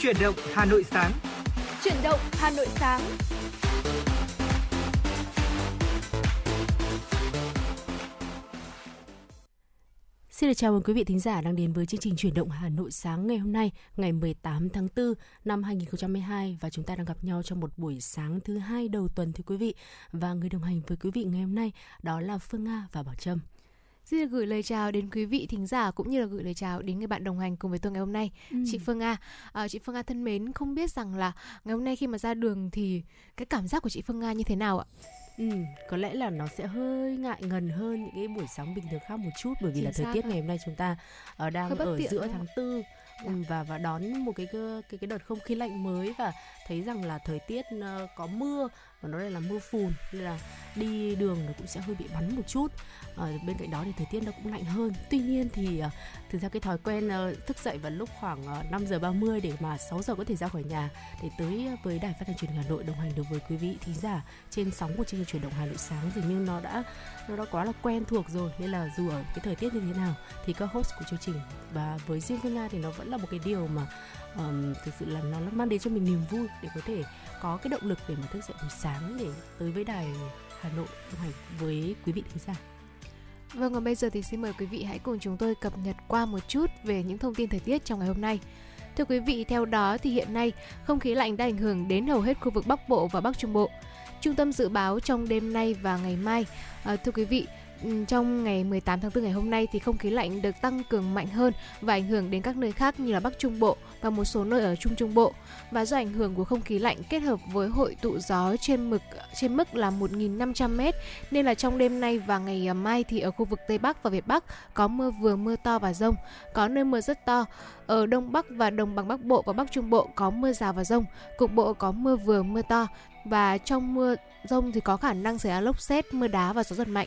Chuyển động Hà Nội sáng. Chuyển động Hà Nội sáng. Xin được chào mừng quý vị thính giả đang đến với chương trình Chuyển động Hà Nội sáng ngày hôm nay, ngày 18 tháng 4 năm 2022 và chúng ta đang gặp nhau trong một buổi sáng thứ hai đầu tuần thưa quý vị. Và người đồng hành với quý vị ngày hôm nay đó là Phương Nga và Bảo Trâm. Xin được gửi lời chào đến quý vị thính giả cũng như là gửi lời chào đến người bạn đồng hành cùng với tôi ngày hôm nay, ừ. chị Phương Nga. À, chị Phương Nga thân mến, không biết rằng là ngày hôm nay khi mà ra đường thì cái cảm giác của chị Phương Nga như thế nào ạ? Ừ, có lẽ là nó sẽ hơi ngại ngần hơn những cái buổi sáng bình thường khác một chút bởi vì Chính là thời tiết ngày hôm nay chúng ta uh, đang ở giữa tháng tư ừ, và và đón một cái cái cái đợt không khí lạnh mới và thấy rằng là thời tiết ờ, có mưa và nó đây là mưa phùn nên là đi đường nó cũng sẽ hơi bị bắn một chút. À, bên cạnh đó thì thời tiết nó cũng lạnh hơn. Tuy nhiên thì ờ, thực ra cái thói quen thức dậy vào lúc khoảng uh, 5 giờ 30 để mà 6 giờ có thể ra khỏi nhà để tới với đài phát thanh truyền hình Hà Nội đồng hành được với quý vị thính giả trên sóng của chương trình truyền động Hà Nội sáng. Dường như nó đã nó đã quá là quen thuộc rồi nên là dù ở cái thời tiết như thế nào thì các host của chương trình và với riêng Phương Nga thì nó vẫn là một cái điều mà um, thực sự là nó mang đến cho mình niềm vui để có thể có cái động lực để mà thức dậy buổi sáng để tới với đài Hà Nội đồng hành với quý vị thính giả. Vâng, và bây giờ thì xin mời quý vị hãy cùng chúng tôi cập nhật qua một chút về những thông tin thời tiết trong ngày hôm nay. Thưa quý vị, theo đó thì hiện nay không khí lạnh đã ảnh hưởng đến hầu hết khu vực Bắc Bộ và Bắc Trung Bộ. Trung tâm dự báo trong đêm nay và ngày mai, à, thưa quý vị, trong ngày 18 tháng 4 ngày hôm nay thì không khí lạnh được tăng cường mạnh hơn và ảnh hưởng đến các nơi khác như là Bắc Trung Bộ và một số nơi ở Trung Trung Bộ. Và do ảnh hưởng của không khí lạnh kết hợp với hội tụ gió trên mực trên mức là 1.500m nên là trong đêm nay và ngày à, mai thì ở khu vực Tây Bắc và Việt Bắc có mưa vừa mưa to và rông, có nơi mưa rất to. Ở Đông Bắc và Đồng bằng Bắc Bộ và Bắc Trung Bộ có mưa rào và rông, cục bộ có mưa vừa mưa to và trong mưa rông thì có khả năng xảy ra lốc xét, mưa đá và gió giật mạnh.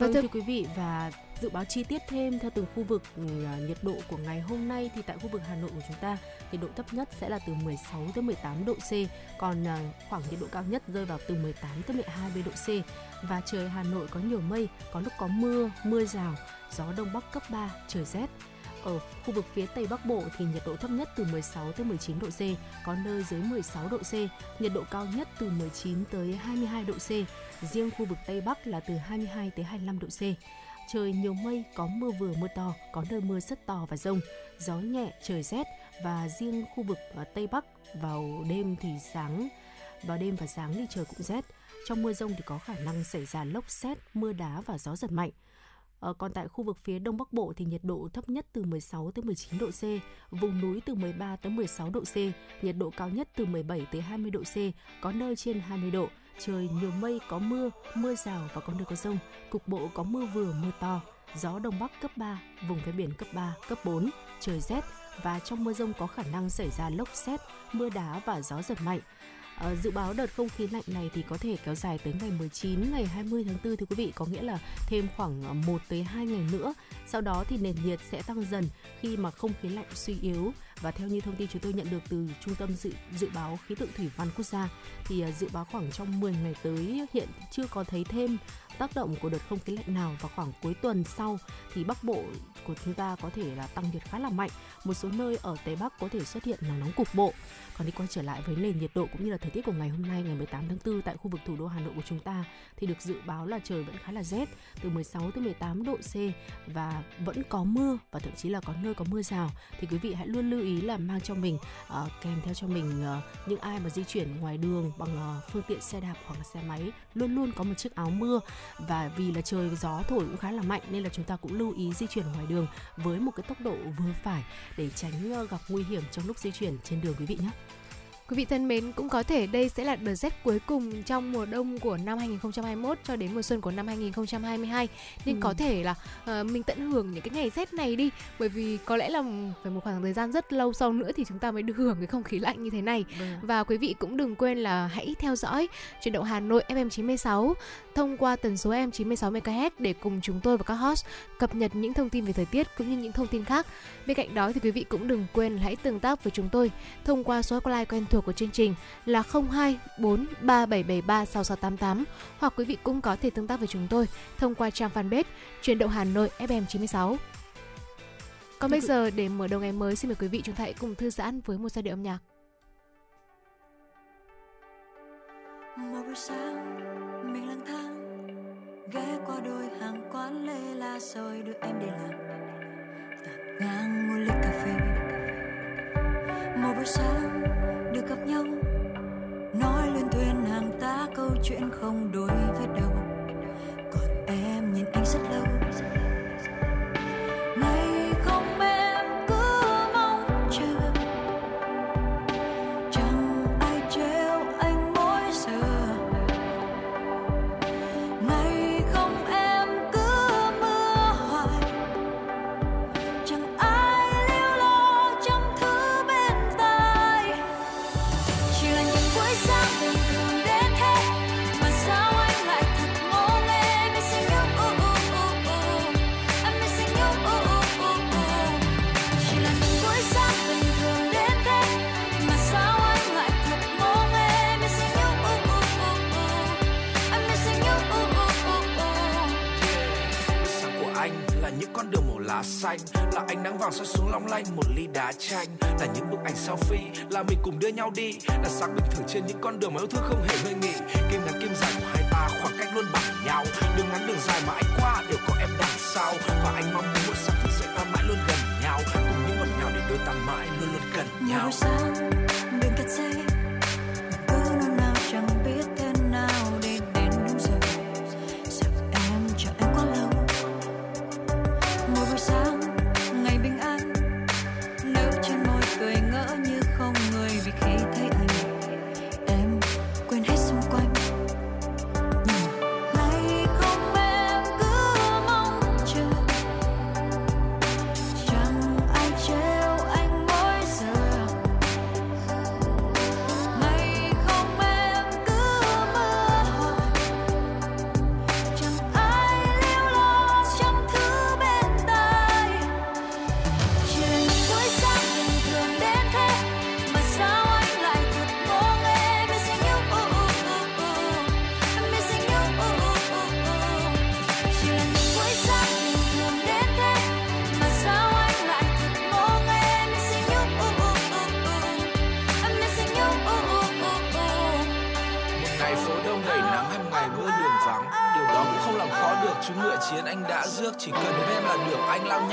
Vâng thưa quý vị và dự báo chi tiết thêm theo từng khu vực ừ, nhiệt độ của ngày hôm nay thì tại khu vực Hà Nội của chúng ta nhiệt độ thấp nhất sẽ là từ 16 tới 18 độ C, còn à, khoảng nhiệt độ cao nhất rơi vào từ 18 tới 12 độ C và trời Hà Nội có nhiều mây, có lúc có mưa, mưa rào, gió đông bắc cấp 3, trời rét. Ở khu vực phía Tây Bắc Bộ thì nhiệt độ thấp nhất từ 16 tới 19 độ C, có nơi dưới 16 độ C, nhiệt độ cao nhất từ 19 tới 22 độ C. Riêng khu vực Tây Bắc là từ 22 tới 25 độ C. Trời nhiều mây, có mưa vừa mưa to, có nơi mưa rất to và rông, gió nhẹ, trời rét và riêng khu vực ờ, Tây Bắc vào đêm thì sáng vào đêm và sáng thì trời cũng rét. Trong mưa rông thì có khả năng xảy ra lốc xét, mưa đá và gió giật mạnh. Ờ, còn tại khu vực phía Đông Bắc Bộ thì nhiệt độ thấp nhất từ 16 tới 19 độ C, vùng núi từ 13 tới 16 độ C, nhiệt độ cao nhất từ 17 tới 20 độ C, có nơi trên 20 độ. Trời nhiều mây có mưa, mưa rào và có nơi có rông, cục bộ có mưa vừa mưa to, gió đông bắc cấp 3, vùng ven biển cấp 3, cấp 4, trời rét và trong mưa rông có khả năng xảy ra lốc xét, mưa đá và gió giật mạnh. À, dự báo đợt không khí lạnh này thì có thể kéo dài tới ngày 19, ngày 20 tháng 4 thì quý vị có nghĩa là thêm khoảng ờ, 1 tới 2 ngày nữa. Sau đó thì nền nhiệt sẽ tăng dần khi mà không khí lạnh suy yếu và theo như thông tin chúng tôi nhận được từ trung tâm dự dự báo khí tượng thủy văn quốc gia, thì à, dự báo khoảng trong 10 ngày tới hiện chưa có thấy thêm tác động của đợt không khí lạnh nào và khoảng cuối tuần sau, thì Bắc Bộ của chúng ta có thể là tăng nhiệt khá là mạnh. Một số nơi ở Tây Bắc có thể xuất hiện nắng nóng cục bộ. Còn đi quay trở lại với nền nhiệt độ cũng như là thời tiết của ngày hôm nay, ngày 18 tháng 4 tại khu vực thủ đô Hà Nội của chúng ta, thì được dự báo là trời vẫn khá là rét, từ 16 tới 18 độ C và vẫn có mưa và thậm chí là có nơi có mưa rào thì quý vị hãy luôn lưu ý là mang cho mình uh, kèm theo cho mình uh, những ai mà di chuyển ngoài đường bằng uh, phương tiện xe đạp hoặc là xe máy luôn luôn có một chiếc áo mưa và vì là trời gió thổi cũng khá là mạnh nên là chúng ta cũng lưu ý di chuyển ngoài đường với một cái tốc độ vừa phải để tránh uh, gặp nguy hiểm trong lúc di chuyển trên đường quý vị nhé. Quý vị thân mến, cũng có thể đây sẽ là đợt rét cuối cùng trong mùa đông của năm 2021 cho đến mùa xuân của năm 2022. Nên ừ. có thể là uh, mình tận hưởng những cái ngày rét này đi bởi vì có lẽ là phải một khoảng thời gian rất lâu sau nữa thì chúng ta mới được hưởng cái không khí lạnh như thế này. Ừ. Và quý vị cũng đừng quên là hãy theo dõi chuyển động Hà Nội FM 96 thông qua tần số FM 96 MHz để cùng chúng tôi và các host cập nhật những thông tin về thời tiết cũng như những thông tin khác. Bên cạnh đó thì quý vị cũng đừng quên hãy tương tác với chúng tôi thông qua số hotline quen thuộc của chương trình là 0243773688 hoặc quý vị cũng có thể tương tác với chúng tôi thông qua trang fanpage truyền động Hà Nội FM 96. Còn bây giờ để mở đầu ngày mới xin mời quý vị chúng ta hãy cùng thư giãn với một giai điệu âm nhạc. Một buổi sáng mình lang thang ghé qua đôi hàng quán lê la rồi đưa em đi làm tạt ngang một ly cà phê một buổi sáng nhau. Nói lên thuyền hàng tá câu chuyện không đối với đầu còn em nhìn anh rất lâu. Vàng soi xuống long lanh một ly đá chanh. Là những bức ảnh selfie là mình cùng đưa nhau đi. Là sáng bình thường trên những con đường mà yêu thương không hề ngơi nghỉ. Kim ngắn kim dài của hai ta khoảng cách luôn bằng nhau. Đường ngắn đường dài mà anh qua đều có em đằng sau. Và anh mong muốn một sáng thức dậy ta mãi luôn gần nhau. Cùng những ngọt ngào để đôi ta mãi luôn luôn gần Một nhau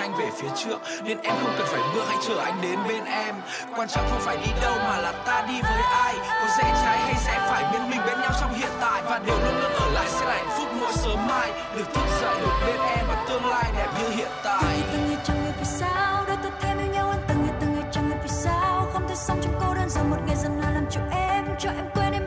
anh về phía trước, nên em không cần phải bước hãy chờ anh đến bên em. Quan trọng không phải đi đâu mà là ta đi với ai. Có rẽ trái hay sẽ phải bên mình bên nhau trong hiện tại. Và điều luôn luôn ở lại sẽ là hạnh phúc mỗi sớm mai. Được thức dậy được bên em và tương lai đẹp như hiện tại. Từng ngày chẳng người vì sao? Đôi ta thêm yêu nhau hơn. Từng ngày từng ngày chẳng người vì sao? Không thể sống trong cô đơn rằng một ngày dần là làm chủ em, cho em quên em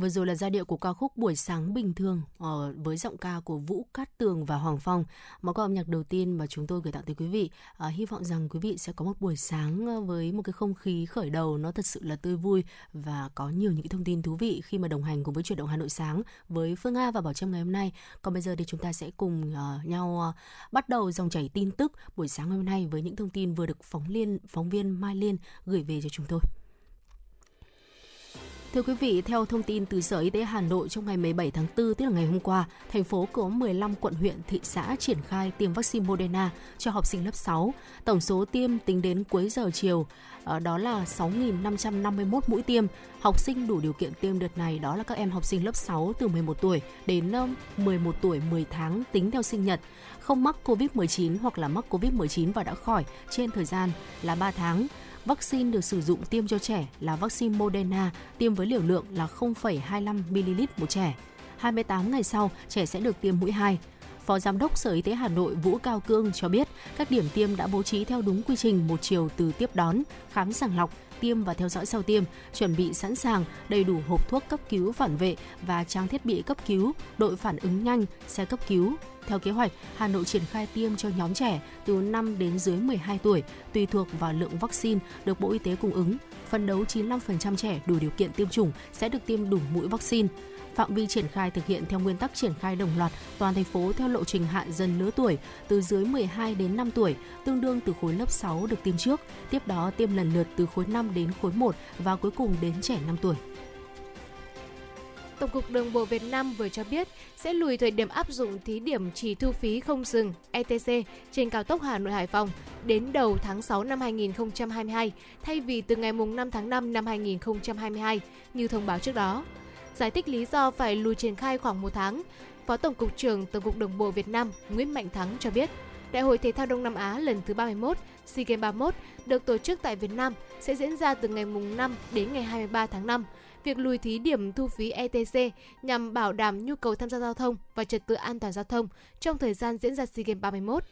vừa rồi là giai điệu của ca khúc Buổi sáng bình thường uh, với giọng ca của Vũ Cát Tường và Hoàng Phong. Món quà âm nhạc đầu tiên mà chúng tôi gửi tặng tới quý vị. À, hy vọng rằng quý vị sẽ có một buổi sáng ờ, với một cái không khí khởi đầu nó thật sự là tươi vui và có nhiều những cái thông tin thú vị khi mà đồng hành cùng với chuyển động Hà Nội sáng với Phương Nga và Bảo Trâm ngày hôm nay. Còn bây giờ thì chúng ta sẽ cùng uh, nhau uh, bắt đầu dòng chảy tin tức buổi sáng hôm nay với những thông tin vừa được phóng liên phóng viên Mai Liên gửi về cho chúng tôi. Thưa quý vị, theo thông tin từ Sở Y tế Hà Nội trong ngày 17 tháng 4, tức là ngày hôm qua, thành phố có 15 quận huyện, thị xã triển khai tiêm vaccine Moderna cho học sinh lớp 6. Tổng số tiêm tính đến cuối giờ chiều ờ, đó là 6.551 mũi tiêm. Học sinh đủ điều kiện tiêm đợt này đó là các em học sinh lớp 6 từ 11 tuổi đến ờ, 11 tuổi 10 tháng tính theo sinh nhật, không mắc COVID-19 hoặc là mắc COVID-19 và đã khỏi trên thời gian là 3 tháng Vaccine được sử dụng tiêm cho trẻ là vaccine Moderna tiêm với liều lượng là 0,25 ml một trẻ. 28 ngày sau, trẻ sẽ được tiêm mũi 2. Phó Giám đốc Sở Y tế Hà Nội Vũ Cao Cương cho biết các điểm tiêm đã bố trí theo đúng quy trình một chiều từ tiếp đón, khám sàng lọc, tiêm và theo dõi sau tiêm, chuẩn bị sẵn sàng đầy đủ hộp thuốc cấp cứu phản vệ và trang thiết bị cấp cứu, đội phản ứng nhanh, xe cấp cứu, theo kế hoạch, Hà Nội triển khai tiêm cho nhóm trẻ từ 5 đến dưới 12 tuổi, tùy thuộc vào lượng vaccine được Bộ Y tế cung ứng. Phân đấu 95% trẻ đủ điều kiện tiêm chủng sẽ được tiêm đủ mũi vaccine. Phạm vi triển khai thực hiện theo nguyên tắc triển khai đồng loạt toàn thành phố theo lộ trình hạ dần lứa tuổi từ dưới 12 đến 5 tuổi, tương đương từ khối lớp 6 được tiêm trước, tiếp đó tiêm lần lượt từ khối 5 đến khối 1 và cuối cùng đến trẻ 5 tuổi. Tổng cục Đường bộ Việt Nam vừa cho biết sẽ lùi thời điểm áp dụng thí điểm chỉ thu phí không dừng ETC trên cao tốc Hà Nội Hải Phòng đến đầu tháng 6 năm 2022 thay vì từ ngày 5 tháng 5 năm 2022 như thông báo trước đó. Giải thích lý do phải lùi triển khai khoảng một tháng, Phó Tổng cục trưởng Tổng cục Đường bộ Việt Nam Nguyễn Mạnh Thắng cho biết, Đại hội Thể thao Đông Nam Á lần thứ 31, SEA Games 31 được tổ chức tại Việt Nam sẽ diễn ra từ ngày mùng 5 đến ngày 23 tháng 5 việc lùi thí điểm thu phí ETC nhằm bảo đảm nhu cầu tham gia giao thông và trật tự an toàn giao thông trong thời gian diễn ra SEA Games 31.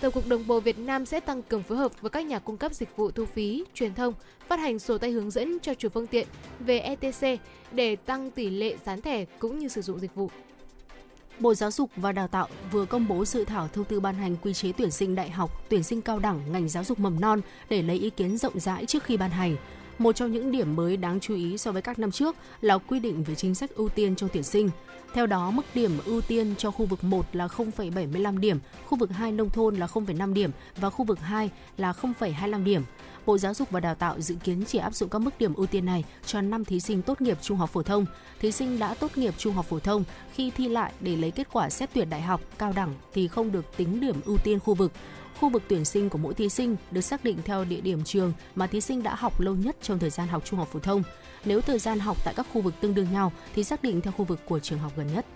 Tổng cục Đường bộ Việt Nam sẽ tăng cường phối hợp với các nhà cung cấp dịch vụ thu phí, truyền thông, phát hành sổ tay hướng dẫn cho chủ phương tiện về ETC để tăng tỷ lệ dán thẻ cũng như sử dụng dịch vụ. Bộ Giáo dục và Đào tạo vừa công bố dự thảo thông tư ban hành quy chế tuyển sinh đại học, tuyển sinh cao đẳng ngành giáo dục mầm non để lấy ý kiến rộng rãi trước khi ban hành. Một trong những điểm mới đáng chú ý so với các năm trước là quy định về chính sách ưu tiên cho tuyển sinh. Theo đó, mức điểm ưu tiên cho khu vực 1 là 0,75 điểm, khu vực 2 nông thôn là 0,5 điểm và khu vực 2 là 0,25 điểm. Bộ Giáo dục và Đào tạo dự kiến chỉ áp dụng các mức điểm ưu tiên này cho 5 thí sinh tốt nghiệp trung học phổ thông. Thí sinh đã tốt nghiệp trung học phổ thông khi thi lại để lấy kết quả xét tuyển đại học, cao đẳng thì không được tính điểm ưu tiên khu vực khu vực tuyển sinh của mỗi thí sinh được xác định theo địa điểm trường mà thí sinh đã học lâu nhất trong thời gian học trung học phổ thông. Nếu thời gian học tại các khu vực tương đương nhau thì xác định theo khu vực của trường học gần nhất.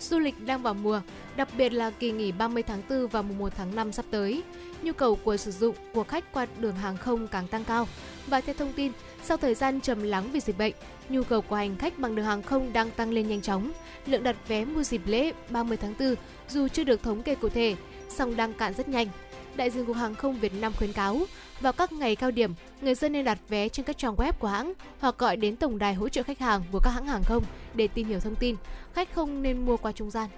Du lịch đang vào mùa, đặc biệt là kỳ nghỉ 30 tháng 4 và mùng 1 tháng 5 sắp tới. Nhu cầu của sử dụng của khách qua đường hàng không càng tăng cao. Và theo thông tin, sau thời gian trầm lắng vì dịch bệnh, nhu cầu của hành khách bằng đường hàng không đang tăng lên nhanh chóng. Lượng đặt vé mua dịp lễ 30 tháng 4 dù chưa được thống kê cụ thể, song đang cạn rất nhanh. Đại diện Cục Hàng không Việt Nam khuyến cáo, vào các ngày cao điểm, người dân nên đặt vé trên các trang web của hãng hoặc gọi đến tổng đài hỗ trợ khách hàng của các hãng hàng không để tìm hiểu thông tin. Khách không nên mua qua trung gian.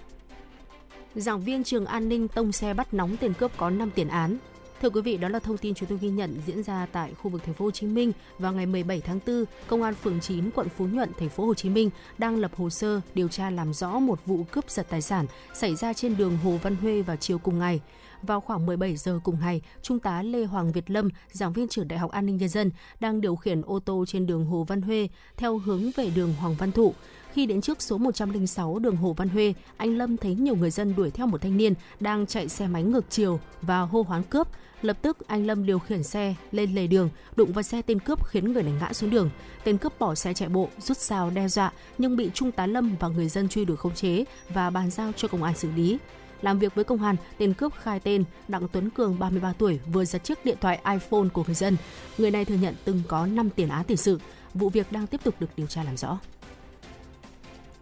Giảng viên trường an ninh tông xe bắt nóng tiền cướp có 5 tiền án. Thưa quý vị, đó là thông tin chúng tôi ghi nhận diễn ra tại khu vực thành phố Hồ Chí Minh vào ngày 17 tháng 4, Công an phường 9 quận Phú Nhuận thành phố Hồ Chí Minh đang lập hồ sơ điều tra làm rõ một vụ cướp giật tài sản xảy ra trên đường Hồ Văn Huê vào chiều cùng ngày. Vào khoảng 17 giờ cùng ngày, Trung tá Lê Hoàng Việt Lâm, giảng viên trường Đại học An ninh Nhân dân, đang điều khiển ô tô trên đường Hồ Văn Huê theo hướng về đường Hoàng Văn Thụ. Khi đến trước số 106 đường Hồ Văn Huê, anh Lâm thấy nhiều người dân đuổi theo một thanh niên đang chạy xe máy ngược chiều và hô hoán cướp. Lập tức anh Lâm điều khiển xe lên lề đường, đụng vào xe tên cướp khiến người này ngã xuống đường. Tên cướp bỏ xe chạy bộ, rút dao đe dọa nhưng bị Trung tá Lâm và người dân truy đuổi khống chế và bàn giao cho công an xử lý. Làm việc với công an, tên cướp khai tên Đặng Tuấn Cường 33 tuổi vừa giật chiếc điện thoại iPhone của người dân. Người này thừa nhận từng có 5 tiền án tiền sự. Vụ việc đang tiếp tục được điều tra làm rõ.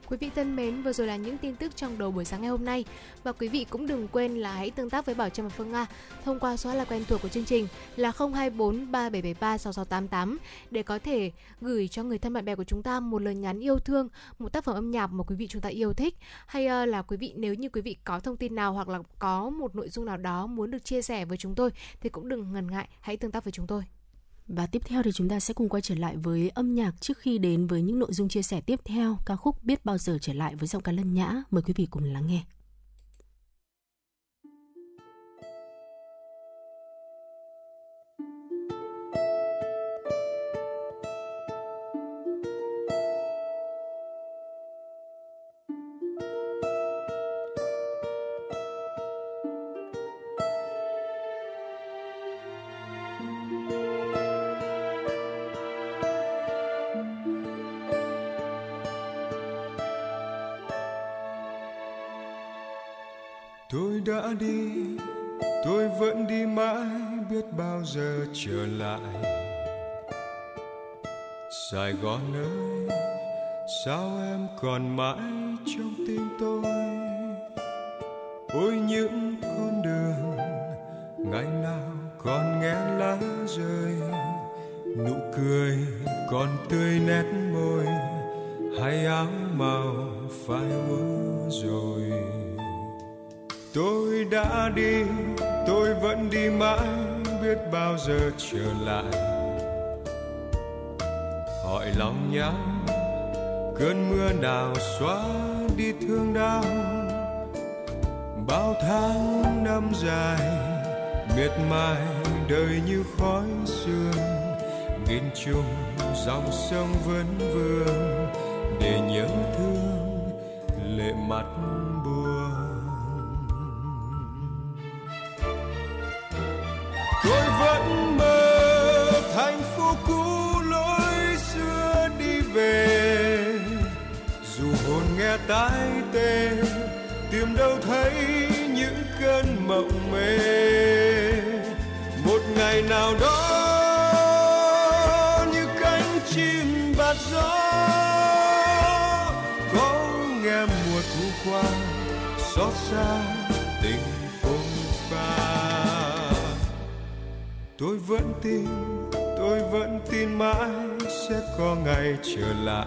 Quý vị thân mến, vừa rồi là những tin tức trong đầu buổi sáng ngày hôm nay và quý vị cũng đừng quên là hãy tương tác với Bảo Trâm và Phương Nga thông qua số là quen thuộc của chương trình là 024 3773 6688 để có thể gửi cho người thân bạn bè của chúng ta một lời nhắn yêu thương, một tác phẩm âm nhạc mà quý vị chúng ta yêu thích hay ờ, là quý vị nếu như quý vị có thông tin nào hoặc là có một nội dung nào đó muốn được chia sẻ với chúng tôi thì cũng đừng ngần ngại hãy tương tác với chúng tôi. Và tiếp theo thì chúng ta sẽ cùng quay trở lại với âm nhạc trước khi đến với những nội dung chia sẻ tiếp theo ca khúc biết bao giờ trở lại với giọng ca lân nhã. Mời quý vị cùng lắng nghe. Nhau. Cơn mưa nào xóa đi thương đau, bao tháng năm dài, miệt mài đời như khói sương. Nghìn trùng dòng sông vẫn vương để nhớ thương lệ mặt buồn. Tái tai tê, tìm đâu thấy những cơn mộng mê. Một ngày nào đó, như cánh chim bạt gió, có nghe mùa thu qua, xót xa tình phong pha. Tôi vẫn tin, tôi vẫn tin mãi sẽ có ngày trở lại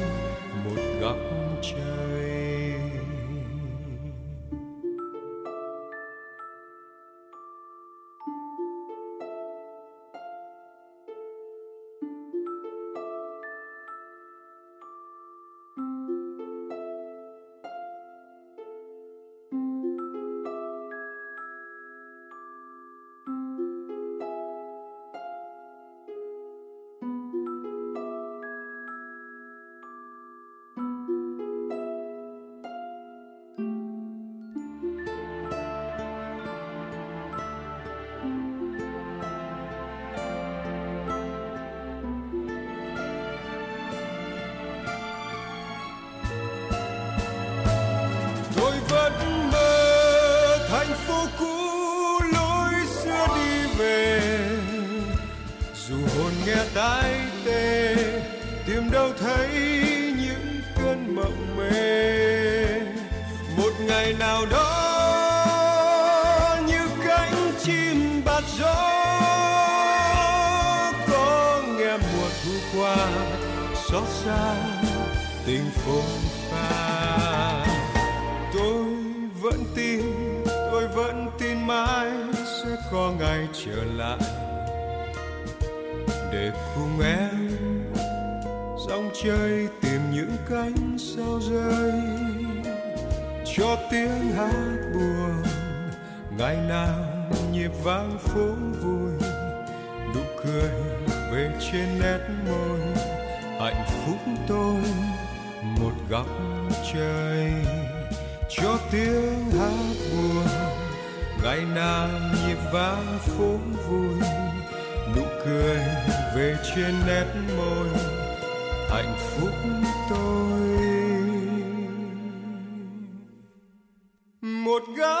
ngày nào đó như cánh chim bạt gió. Có nghe mùa thu qua, xót xa tình phồn pha. Tôi vẫn tin, tôi vẫn tin mãi sẽ có ngày trở lại. Để cùng em dòng chơi tìm những cánh sao rơi cho tiếng hát buồn. Ngày nào nhịp vang phố vui, nụ cười về trên nét môi. Hạnh phúc tôi một góc trời. Cho tiếng hát buồn, ngày nào nhịp vang phố vui, nụ cười về trên nét môi. Hạnh phúc tôi một góc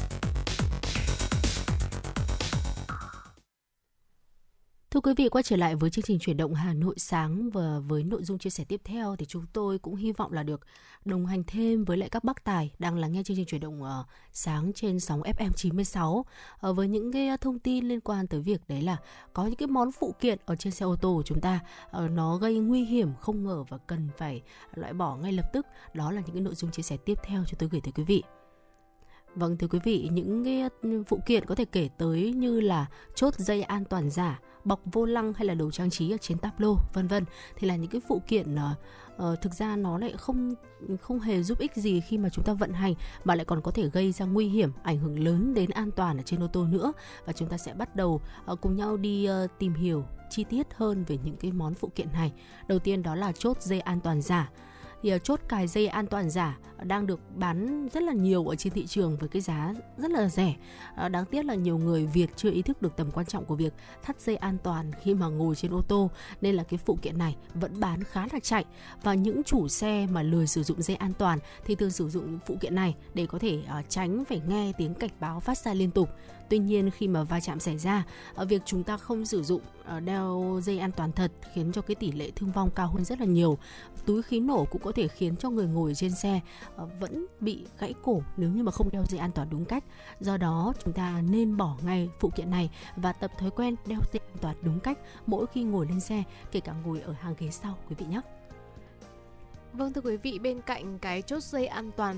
Thưa quý vị, quay trở lại với chương trình chuyển động Hà Nội sáng và với nội dung chia sẻ tiếp theo thì chúng tôi cũng hy vọng là được đồng hành thêm với lại các bác tài đang lắng nghe chương trình chuyển động uh, sáng trên sóng FM 96 uh, với những cái ờ, thông tin liên quan tới việc đấy là có những cái món phụ kiện ở trên xe ô tô của chúng ta uh, nó gây nguy hiểm không ngờ và cần phải loại bỏ ngay lập tức. Đó là những cái nội dung chia sẻ tiếp theo cho tôi gửi tới quý vị. Vâng thưa quý vị, những cái ừ, phụ kiện có thể kể tới như là chốt dây an toàn giả, bọc vô lăng hay là đồ trang trí ở trên táp lô vân vân. Thì là những cái phụ kiện uh, uh, thực ra nó lại không không hề giúp ích gì khi mà chúng ta vận hành mà lại còn có thể gây ra nguy hiểm ảnh hưởng lớn đến an toàn ở trên ô tô nữa. Và chúng ta sẽ bắt đầu uh, cùng nhau đi uh, tìm hiểu chi tiết hơn về những cái món phụ kiện này. Đầu tiên đó là chốt dây an toàn giả thì à, chốt cài dây an toàn giả đang được bán rất là nhiều ở trên thị trường với cái giá rất là rẻ. À, đáng tiếc là nhiều người Việt chưa ý thức được tầm quan trọng của việc thắt dây an toàn khi mà ngồi trên ô tô, nên là cái phụ kiện này vẫn bán khá là chạy và những chủ xe mà lười sử dụng dây an toàn thì thường sử dụng phụ kiện này để có thể à, tránh phải nghe tiếng cảnh báo phát ra liên tục. Tuy nhiên khi mà va chạm xảy ra, ở việc chúng ta không sử dụng ờ, đeo dây an toàn thật khiến cho cái tỷ lệ thương vong cao hơn rất là nhiều. Túi khí nổ cũng có thể khiến cho người ngồi trên xe ờ, vẫn bị gãy cổ nếu như mà không đeo dây an toàn đúng cách. Do đó chúng ta nên bỏ ngay phụ kiện này và tập thói quen đeo dây an toàn đúng cách mỗi khi ngồi lên xe, kể cả ngồi ở hàng ghế sau quý vị nhé. Vâng thưa quý vị, bên cạnh cái chốt dây an toàn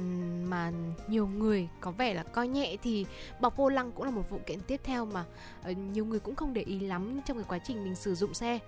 mà nhiều người có vẻ là coi nhẹ thì bọc vô lăng cũng là một phụ kiện tiếp theo mà ờ, nhiều người cũng không để ý lắm trong cái quá trình mình sử dụng xe.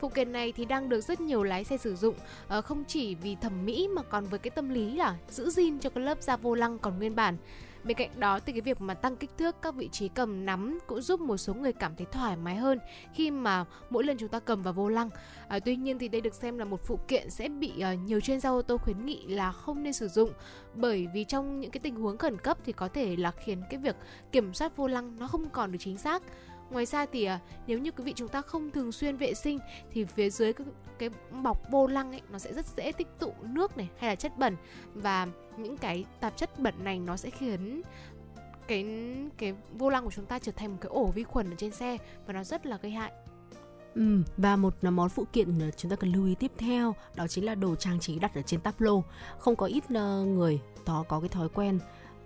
Phụ kiện này thì đang được rất nhiều lái xe sử dụng ờ, không chỉ vì thẩm mỹ mà còn với cái tâm lý là giữ gìn cho cái lớp da vô lăng còn nguyên bản. Bên cạnh đó thì cái việc mà tăng kích thước các vị trí cầm nắm cũng giúp một số người cảm thấy thoải mái hơn khi mà mỗi lần chúng ta cầm vào vô lăng. À, tuy nhiên thì đây được xem là một phụ kiện sẽ bị uh, nhiều chuyên gia ô tô khuyến nghị là không nên sử dụng bởi vì trong những cái tình huống khẩn cấp thì có thể là khiến cái việc kiểm soát vô lăng nó không còn được chính xác. Ngoài ra thì à, nếu như quý vị chúng ta không thường xuyên vệ sinh thì phía dưới cái, cái bọc vô lăng ấy nó sẽ rất dễ tích tụ nước này hay là chất bẩn và những cái tạp chất bẩn này nó sẽ khiến cái cái vô lăng của chúng ta trở thành một cái ổ vi khuẩn ở trên xe và nó rất là gây hại. Ừ, và một à, món phụ kiện à, chúng ta cần lưu ý tiếp theo đó chính là đồ trang trí đặt ở trên táp lô. Không có ít à, người đó có cái thói quen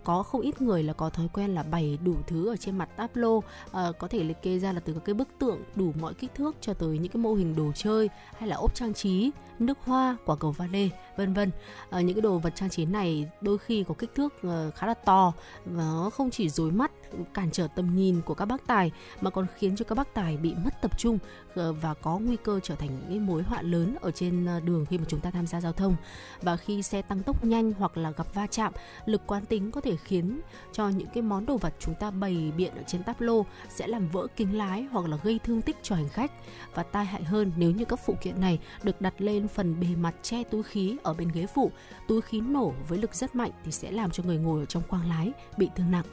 có không ít người là có thói quen là bày đủ thứ ở trên mặt tablo lô ờ, à, có thể liệt kê ra là từ các cái bức tượng đủ mọi kích thước cho tới những cái mô hình đồ chơi hay là ốp trang trí nước hoa quả cầu vale vân vân. À, những cái đồ vật trang trí này đôi khi có kích thước ờ, khá là to và nó không chỉ rối mắt cản trở tầm nhìn của các bác tài mà còn khiến cho các bác tài bị mất tập trung ờ, và có nguy cơ trở thành những cái mối họa lớn ở trên đường khi mà chúng ta tham gia giao thông. Và khi xe tăng tốc nhanh hoặc là gặp va chạm lực quán tính có thể khiến cho những cái món đồ vật chúng ta bày biện ở trên táp lô sẽ làm vỡ kính lái hoặc là gây thương tích cho hành khách. Và tai hại hơn nếu như các phụ kiện này được đặt lên phần bề mặt che túi khí ở bên ghế phụ, túi khí nổ với lực rất mạnh thì sẽ làm cho người ngồi ở trong khoang lái bị thương nặng.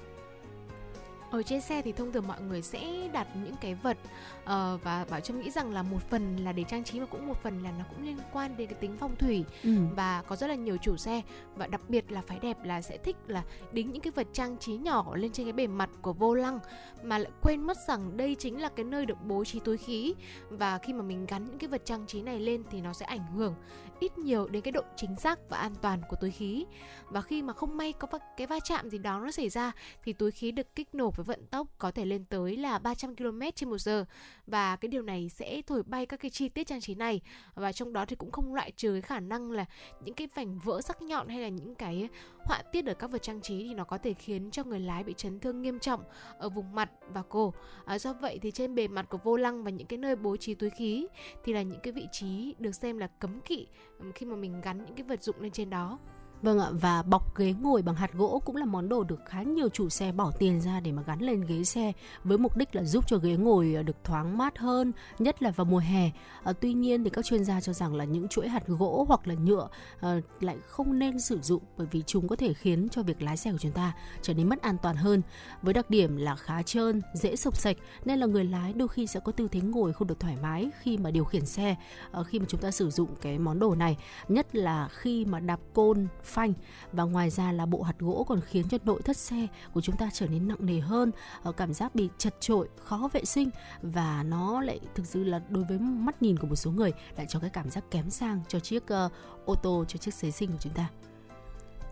Ở trên xe thì thông thường mọi người sẽ đặt những cái vật uh, và bảo trâm nghĩ rằng là một phần là để trang trí mà cũng một phần là nó cũng liên quan đến cái tính phong thủy. Ừ. và có rất là nhiều chủ xe và đặc biệt là phái đẹp là sẽ thích là đính những cái vật trang trí nhỏ lên trên cái bề mặt của vô lăng mà lại quên mất rằng đây chính là cái nơi được bố trí túi khí. Và khi mà mình gắn những cái vật trang trí này lên thì nó sẽ ảnh hưởng ít nhiều đến cái độ chính xác và an toàn của túi khí. Và khi mà không may có cái va chạm gì đó nó xảy ra thì túi khí được kích nổ với vận tốc có thể lên tới là 300 km trên một giờ và cái điều này sẽ thổi bay các cái chi tiết trang trí này và trong đó thì cũng không loại trừ cái khả năng là những cái vành vỡ sắc nhọn hay là những cái họa tiết ở các vật trang trí thì nó có thể khiến cho người lái bị chấn thương nghiêm trọng ở vùng mặt và cổ. À, do vậy thì trên bề mặt của vô lăng và những cái nơi bố trí túi khí thì là những cái vị trí được xem là cấm kỵ khi mà mình gắn những cái vật dụng lên trên đó. Vâng ạ, và bọc ghế ngồi bằng hạt gỗ cũng là món đồ được khá nhiều chủ xe bỏ tiền ra để mà gắn lên ghế xe với mục đích là giúp cho ghế ngồi ờ, được thoáng mát hơn, nhất là vào mùa hè. À, tuy nhiên thì các chuyên gia cho rằng là những chuỗi hạt gỗ hoặc là nhựa à, lại không nên sử dụng bởi vì chúng có thể khiến cho việc lái xe của chúng ta trở nên mất an toàn hơn. Với đặc điểm là khá trơn, dễ sộc sạch nên là người lái đôi khi sẽ có tư thế ngồi không được thoải mái khi mà điều khiển xe à, khi mà chúng ta sử dụng cái món đồ này, nhất là khi mà đạp côn phanh. Và ngoài ra là bộ hạt gỗ còn khiến cho nội thất xe của chúng ta trở nên nặng nề hơn ờ, cảm giác bị chật trội khó vệ sinh. Và nó lại thực sự là đối với mắt nhìn của một số người lại cho cái cảm giác kém sang cho chiếc uh, ô tô cho chiếc xế sinh của chúng ta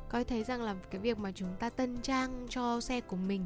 coi thấy rằng là cái việc mà chúng ta tân trang cho xe của mình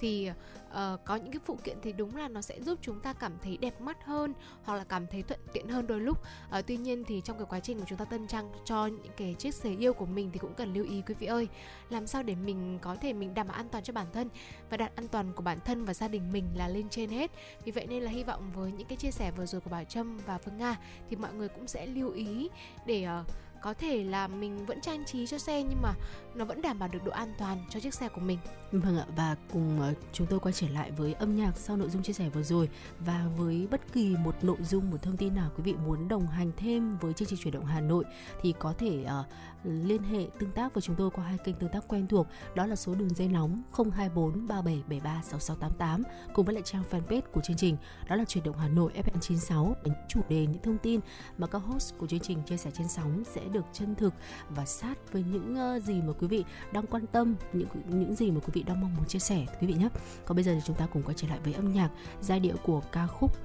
thì uh, có những cái phụ kiện thì đúng là nó sẽ giúp chúng ta cảm thấy đẹp mắt hơn hoặc là cảm thấy thuận tiện hơn đôi lúc. Uh, tuy nhiên thì trong cái quá trình của chúng ta tân trang cho những cái chiếc xe yêu của mình thì cũng cần lưu ý quý vị ơi làm sao để mình có thể mình đảm bảo an toàn cho bản thân và đặt an toàn của bản thân và gia đình mình là lên trên hết. Vì vậy nên là hy vọng với những cái chia sẻ vừa rồi của Bảo Trâm và Phương Nga thì mọi người cũng sẽ lưu ý để uh, có thể là mình vẫn trang trí cho xe nhưng mà nó vẫn đảm bảo được độ an toàn cho chiếc xe của mình. Vâng ạ và cùng uh, chúng tôi quay trở lại với âm nhạc sau nội dung chia sẻ vừa rồi và với bất kỳ một nội dung một thông tin nào quý vị muốn đồng hành thêm với chương trình chuyển động Hà Nội thì có thể uh, liên hệ tương tác với chúng tôi qua hai kênh tương tác quen thuộc, đó là số đường dây nóng 024 3773 6688 cùng với lại trang fanpage của chương trình, đó là chuyển động Hà Nội FM96 đánh chủ đề, những thông tin mà các host của chương trình chia sẻ trên sóng sẽ được chân thực và sát với những ờ, gì mà quý vị đang quan tâm, những những gì mà quý vị đang mong muốn chia sẻ, quý vị nhé. Còn bây giờ thì chúng ta cùng quay trở lại với âm nhạc giai điệu của ca khúc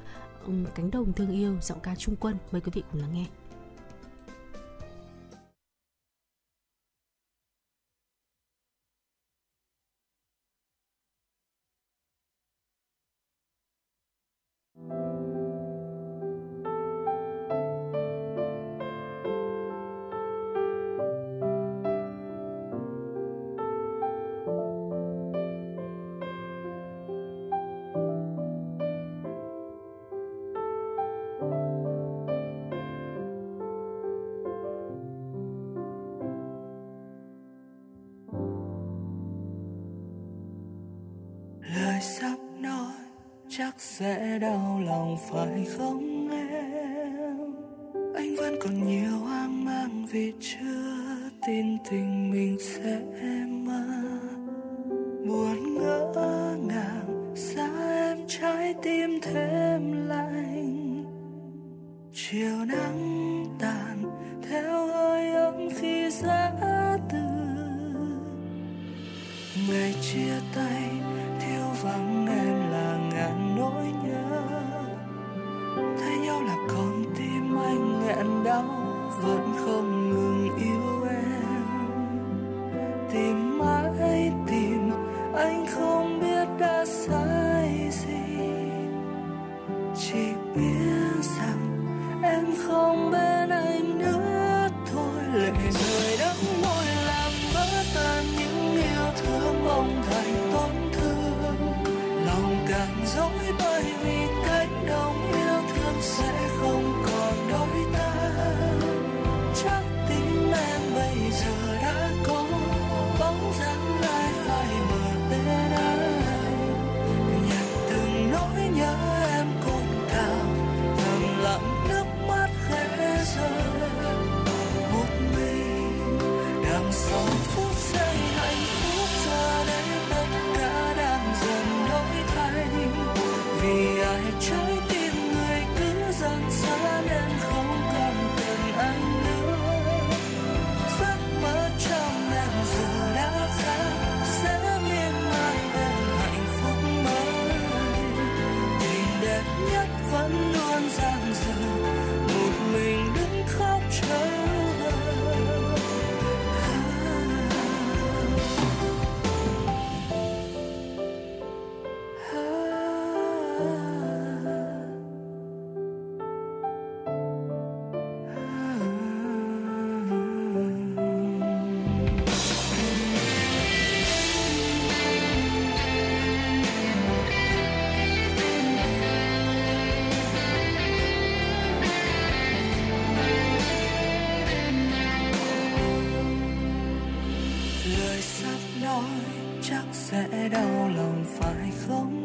cánh đồng thương yêu, giọng ca trung quân. Mời quý vị cùng lắng nghe. Đau vẫn không ngừng. Chắc sẽ đau lòng phải không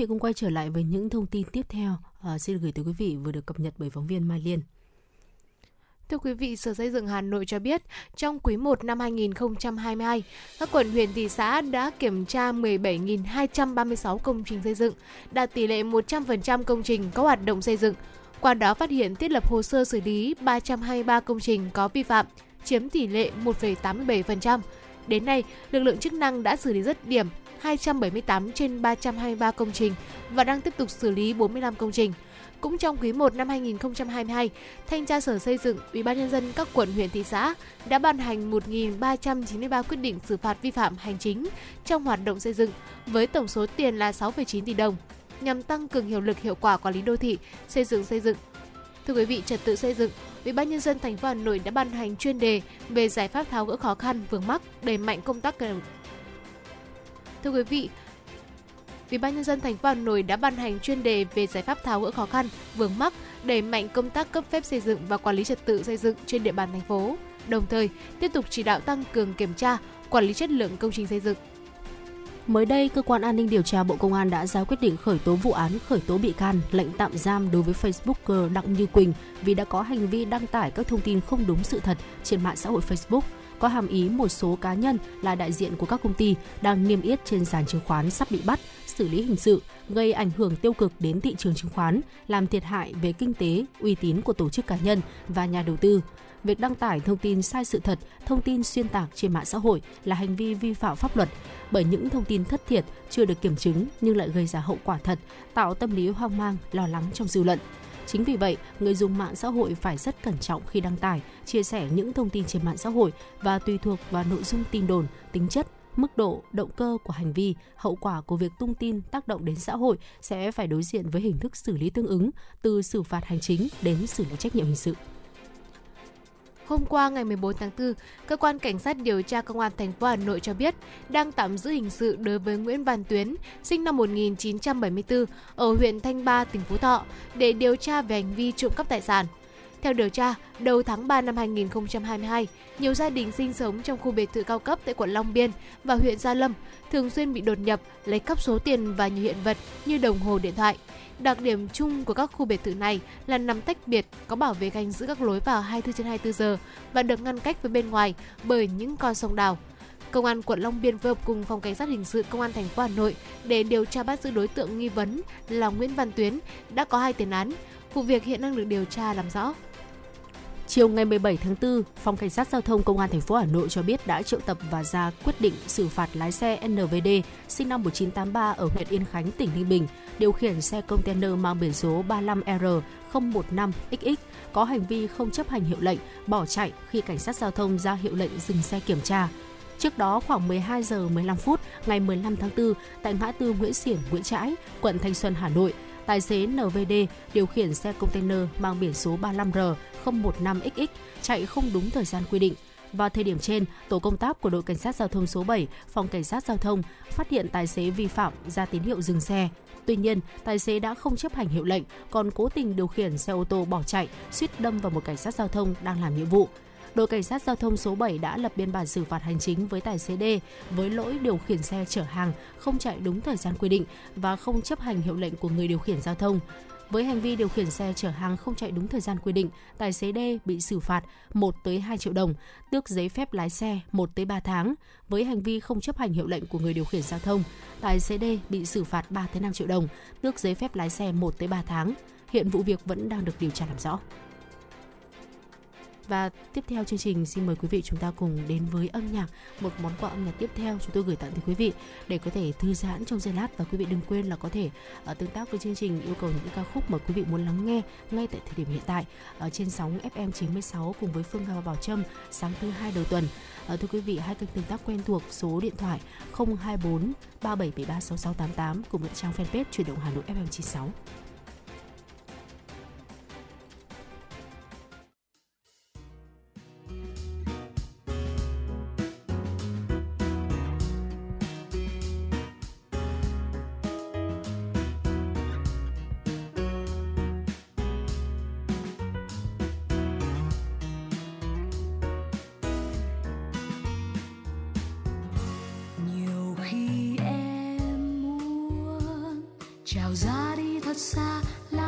Vị, cùng quay trở lại với những thông tin tiếp theo. À, xin gửi tới quý vị vừa được cập nhật bởi phóng viên Mai Liên. Thưa quý vị, Sở Xây dựng Hà Nội cho biết, trong quý 1 năm 2022, các quận huyện thị xã đã kiểm tra 17.236 công trình xây dựng, đạt tỷ lệ 100% công trình có hoạt động xây dựng. Qua đó phát hiện thiết lập hồ sơ xử lý 323 công trình có vi phạm, chiếm tỷ lệ 1,87%. Đến nay, lực lượng chức năng đã xử lý rất điểm 278 trên 323 công trình và đang tiếp tục xử lý 45 công trình. Cũng trong quý 1 năm 2022, Thanh tra Sở Xây dựng, Ủy ban nhân dân các quận huyện thị xã đã ban hành 1.393 quyết định xử phạt vi phạm hành chính trong hoạt động xây dựng với tổng số tiền là 6,9 tỷ đồng nhằm tăng cường hiệu lực hiệu quả quản lý đô thị, xây dựng xây dựng. Thưa quý vị, trật tự xây dựng, Ủy ban nhân dân thành phố Hà Nội đã ban hành chuyên đề về giải pháp tháo gỡ khó khăn vướng mắc, đẩy mạnh công tác Thưa quý vị, Ủy ban nhân dân thành phố Hà Nội đã ban hành chuyên đề về giải pháp tháo gỡ khó khăn, vướng mắc, đẩy mạnh công tác cấp phép xây dựng và quản lý trật tự xây dựng trên địa bàn thành phố. Đồng thời, tiếp tục chỉ đạo tăng cường kiểm tra, quản lý chất lượng công trình xây dựng. Mới đây, cơ quan an ninh điều tra Bộ Công an đã ra quyết định khởi tố vụ án, khởi tố bị can, lệnh tạm giam đối với Facebooker Đặng Như Quỳnh vì đã có hành vi đăng tải các thông tin không đúng sự thật trên mạng xã hội Facebook có hàm ý một số cá nhân là đại diện của các công ty đang niêm yết trên sàn chứng khoán sắp bị bắt, xử lý hình sự, gây ảnh hưởng tiêu cực đến thị trường chứng khoán, làm thiệt hại về kinh tế, uy tín của tổ chức cá nhân và nhà đầu tư. Việc đăng tải thông tin sai sự thật, thông tin xuyên tạc trên mạng xã hội là hành vi vi phạm pháp luật bởi những thông tin thất thiệt chưa được kiểm chứng nhưng lại gây ra hậu quả thật, tạo tâm lý hoang mang, lo lắng trong dư luận. Chính vì vậy, người dùng mạng xã hội phải rất cẩn trọng khi đăng tải, chia sẻ những thông tin trên mạng xã hội và tùy thuộc vào nội dung tin đồn, tính chất, mức độ, động cơ của hành vi, hậu quả của việc tung tin tác động đến xã hội sẽ phải đối diện với hình thức xử lý tương ứng, từ xử phạt hành chính đến xử lý trách nhiệm hình sự. Hôm qua ngày 14 tháng 4, cơ quan cảnh sát điều tra công an thành phố Hà Nội cho biết đang tạm giữ hình sự đối với Nguyễn Văn Tuyến, sinh năm 1974 ở huyện Thanh Ba, tỉnh Phú Thọ để điều tra về hành vi trộm cắp tài sản. Theo điều tra, đầu tháng 3 năm 2022, nhiều gia đình sinh sống trong khu biệt thự cao cấp tại quận Long Biên và huyện Gia Lâm thường xuyên bị đột nhập, lấy cắp số tiền và nhiều hiện vật như đồng hồ điện thoại. Đặc điểm chung của các khu biệt thự này là nằm tách biệt, có bảo vệ canh giữ các lối vào 24 trên 24 giờ và được ngăn cách với bên ngoài bởi những con sông đào. Công an quận Long Biên phối hợp cùng phòng cảnh sát hình sự công an thành phố Hà Nội để điều tra bắt giữ đối tượng nghi vấn là Nguyễn Văn Tuyến đã có hai tiền án. Vụ việc hiện đang được điều tra làm rõ. Chiều ngày 17 tháng 4, Phòng Cảnh sát Giao thông Công an thành phố Hà Nội cho biết đã triệu tập và ra quyết định xử phạt lái xe NVD sinh năm 1983 ở huyện Yên Khánh, tỉnh Ninh Bình, điều khiển xe container mang biển số 35R015XX có hành vi không chấp hành hiệu lệnh, bỏ chạy khi cảnh sát giao thông ra hiệu lệnh dừng xe kiểm tra. Trước đó khoảng 12 giờ 15 phút ngày 15 tháng 4 tại ngã tư Nguyễn Xiển, Nguyễn Trãi, quận Thanh Xuân, Hà Nội, tài xế NVD điều khiển xe container mang biển số 35R015XX chạy không đúng thời gian quy định. Vào thời điểm trên, tổ công tác của đội cảnh sát giao thông số 7, phòng cảnh sát giao thông phát hiện tài xế vi phạm ra tín hiệu dừng xe. Tuy nhiên, tài xế đã không chấp hành hiệu lệnh, còn cố tình điều khiển xe ô tô bỏ chạy, suýt đâm vào một cảnh sát giao thông đang làm nhiệm vụ đội cảnh sát giao thông số 7 đã lập biên bản xử phạt hành chính với tài xế D với lỗi điều khiển xe chở hàng không chạy đúng thời gian quy định và không chấp hành hiệu lệnh của người điều khiển giao thông. Với hành vi điều khiển xe chở hàng không chạy đúng thời gian quy định, tài xế D bị xử phạt 1 tới 2 triệu đồng, tước giấy phép lái xe 1 tới 3 tháng. Với hành vi không chấp hành hiệu lệnh của người điều khiển giao thông, tài xế D bị xử phạt 3 tới 5 triệu đồng, tước giấy phép lái xe 1 tới 3 tháng. Hiện vụ việc vẫn đang được điều tra làm rõ. Và tiếp theo chương trình xin mời quý vị chúng ta cùng đến với âm nhạc một món quà âm nhạc tiếp theo chúng tôi gửi tặng tới quý vị để có thể thư giãn trong giây lát và quý vị đừng quên là có thể uh, tương tác với chương trình yêu cầu những ca khúc mà quý vị muốn lắng nghe ngay tại thời điểm hiện tại ở trên sóng FM 96 cùng với Phương Nga và Bảo Trâm sáng thứ hai đầu tuần. Uh, thưa quý vị hai kênh tương tác quen thuộc số điện thoại 024 3773 6688 cùng với trang fanpage chuyển động Hà Nội FM 96. Trào ra đi thật xa là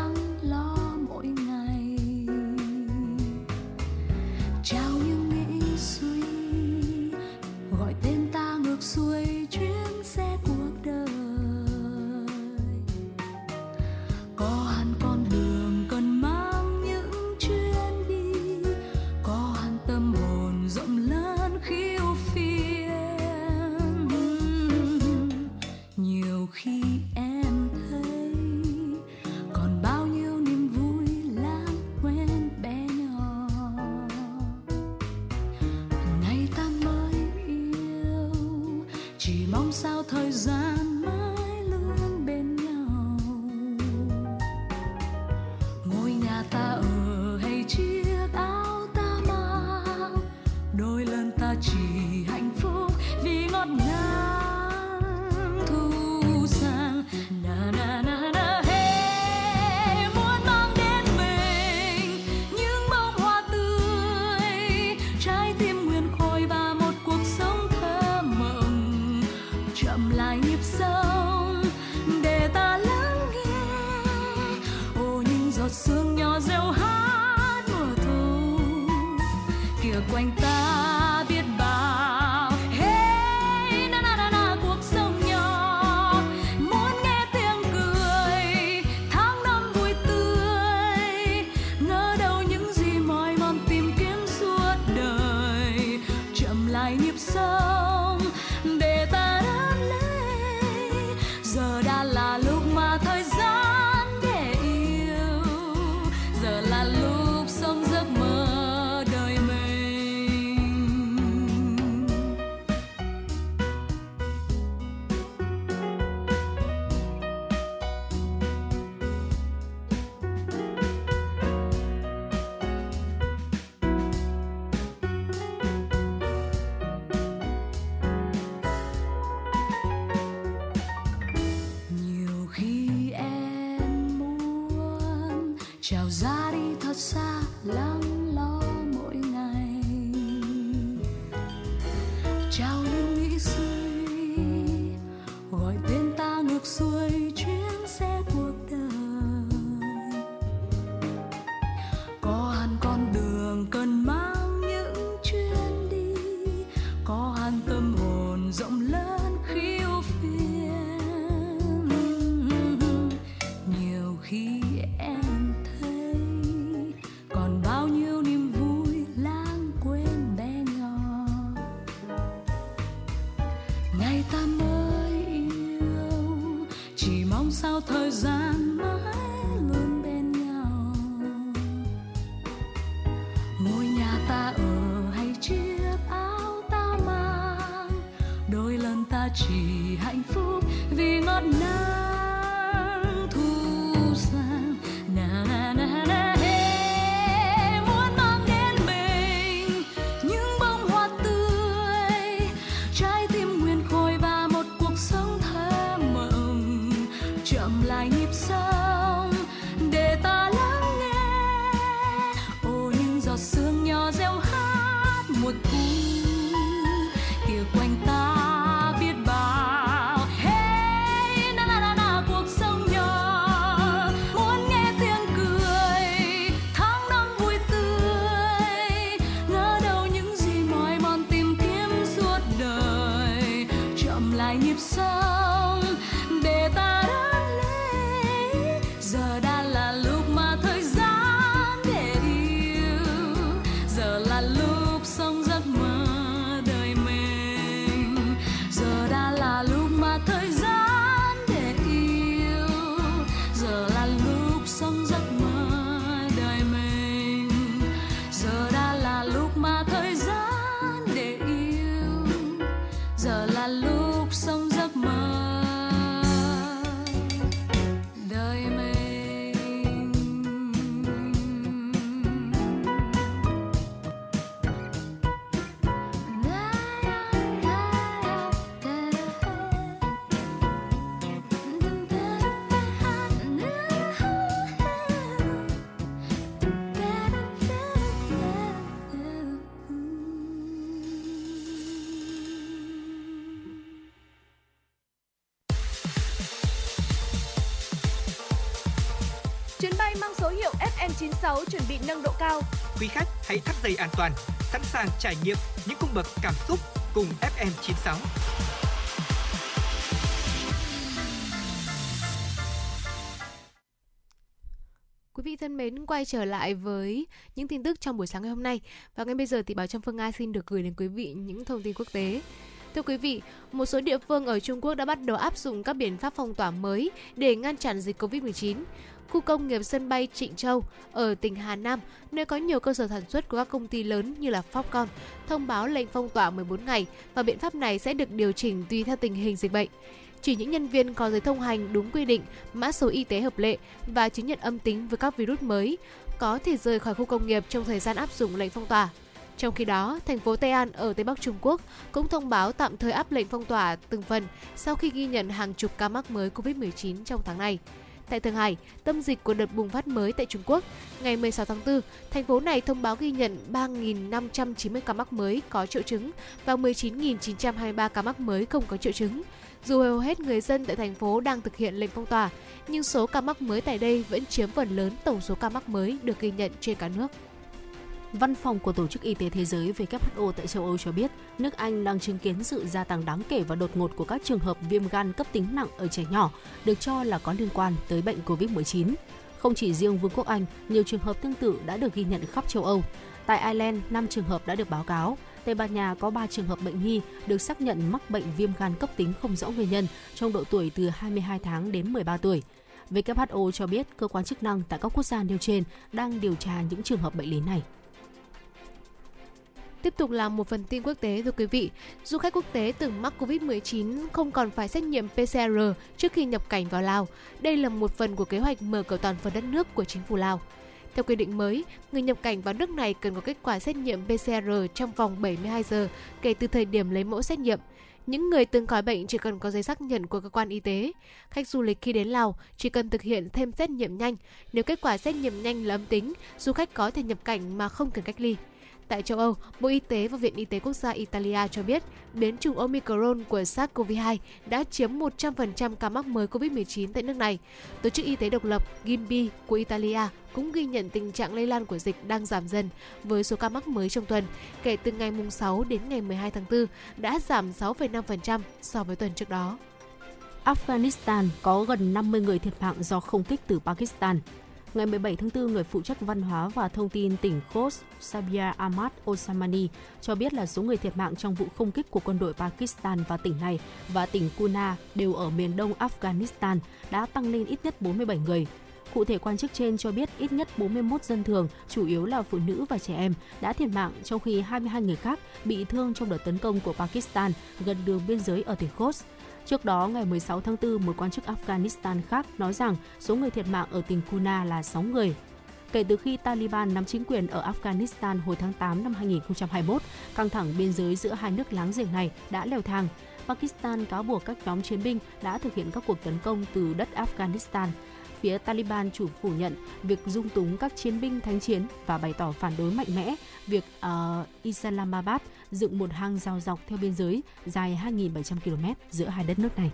FM96 chuẩn bị nâng độ cao. Quý khách hãy thắt dây an toàn, sẵn sàng trải nghiệm những cung bậc cảm xúc cùng FM96. Quý vị thân mến, quay trở lại với những tin tức trong buổi sáng ngày hôm nay. Và ngay bây giờ thì Bảo Trâm Phương Nga xin được gửi đến quý vị những thông tin quốc tế. Thưa quý vị, một số địa phương ở Trung Quốc đã bắt đầu áp dụng các biện pháp phong tỏa mới để ngăn chặn dịch Covid-19. Khu công nghiệp sân bay Trịnh Châu ở tỉnh Hà Nam, nơi có nhiều cơ sở sản xuất của các công ty lớn như là Foxconn, thông báo lệnh phong tỏa 14 ngày và biện pháp này sẽ được điều chỉnh tùy theo tình hình dịch bệnh. Chỉ những nhân viên có giấy thông hành đúng quy định, mã số y tế hợp lệ và chứng nhận âm tính với các virus mới có thể rời khỏi khu công nghiệp trong thời gian áp dụng lệnh phong tỏa. Trong khi đó, thành phố Tây An ở Tây Bắc Trung Quốc cũng thông báo tạm thời áp lệnh phong tỏa từng phần sau khi ghi nhận hàng chục ca mắc mới COVID-19 trong tháng này. Tại Thượng Hải, tâm dịch của đợt bùng phát mới tại Trung Quốc, ngày 16 tháng 4, thành phố này thông báo ghi nhận 3.590 ca mắc mới có triệu chứng và 19.923 ca mắc mới không có triệu chứng. Dù hầu hết người dân tại thành phố đang thực hiện lệnh phong tỏa, nhưng số ca mắc mới tại đây vẫn chiếm phần lớn tổng số ca mắc mới được ghi nhận trên cả nước. Văn phòng của Tổ chức Y tế Thế giới WHO tại châu Âu cho biết, nước Anh đang chứng kiến sự gia tăng đáng kể và đột ngột của các trường hợp viêm gan cấp tính nặng ở trẻ nhỏ, được cho là có liên quan tới bệnh COVID-19. Không chỉ riêng Vương quốc Anh, nhiều trường hợp tương tự đã được ghi nhận khắp châu Âu. Tại Ireland, 5 trường hợp đã được báo cáo. Tây Ban Nha có 3 trường hợp bệnh nhi được xác nhận mắc bệnh viêm gan cấp tính không rõ nguyên nhân trong độ tuổi từ 22 tháng đến 13 tuổi. WHO cho biết cơ quan chức năng tại các quốc gia nêu trên đang điều tra những trường hợp bệnh lý này. Tiếp tục là một phần tin quốc tế thưa quý vị. Du khách quốc tế từng mắc Covid-19 không còn phải xét nghiệm PCR trước khi nhập cảnh vào Lào. Đây là một phần của kế hoạch mở cửa toàn phần đất nước của chính phủ Lào. Theo quy định mới, người nhập cảnh vào nước này cần có kết quả xét nghiệm PCR trong vòng 72 giờ kể từ thời điểm lấy mẫu xét nghiệm. Những người từng khỏi bệnh chỉ cần có giấy xác nhận của cơ quan y tế. Khách du lịch khi đến Lào chỉ cần thực hiện thêm xét nghiệm nhanh. Nếu kết quả xét nghiệm nhanh là âm tính, du khách có thể nhập cảnh mà không cần cách ly. Tại châu Âu, Bộ Y tế và Viện Y tế Quốc gia Italia cho biết biến chủng Omicron của SARS-CoV-2 đã chiếm 100% ca mắc mới COVID-19 tại nước này. Tổ chức Y tế độc lập GIMBI của Italia cũng ghi nhận tình trạng lây lan của dịch đang giảm dần với số ca mắc mới trong tuần kể từ ngày 6 đến ngày 12 tháng 4 đã giảm 6,5% so với tuần trước đó. Afghanistan có gần 50 người thiệt mạng do không kích từ Pakistan. Ngày 17 tháng 4, người phụ trách văn hóa và thông tin tỉnh Khost, Sabia Ahmad Osamani, cho biết là số người thiệt mạng trong vụ không kích của quân đội Pakistan vào tỉnh này và tỉnh Kuna đều ở miền đông Afghanistan đã tăng lên ít nhất 47 người. Cụ thể quan chức trên cho biết ít nhất 41 dân thường, chủ yếu là phụ nữ và trẻ em, đã thiệt mạng trong khi 22 người khác bị thương trong đợt tấn công của Pakistan gần đường biên giới ở tỉnh Khost. Trước đó, ngày 16 tháng 4, một quan chức Afghanistan khác nói rằng số người thiệt mạng ở tỉnh Kuna là 6 người. Kể từ khi Taliban nắm chính quyền ở Afghanistan hồi tháng 8 năm 2021, căng thẳng biên giới giữa hai nước láng giềng này đã leo thang. Pakistan cáo buộc các nhóm chiến binh đã thực hiện các cuộc tấn công từ đất Afghanistan. Phía Taliban chủ phủ nhận việc dung túng các chiến binh thánh chiến và bày tỏ phản đối mạnh mẽ việc uh, Islamabad dựng một hang rào dọc theo biên giới dài 2.700 km giữa hai đất nước này.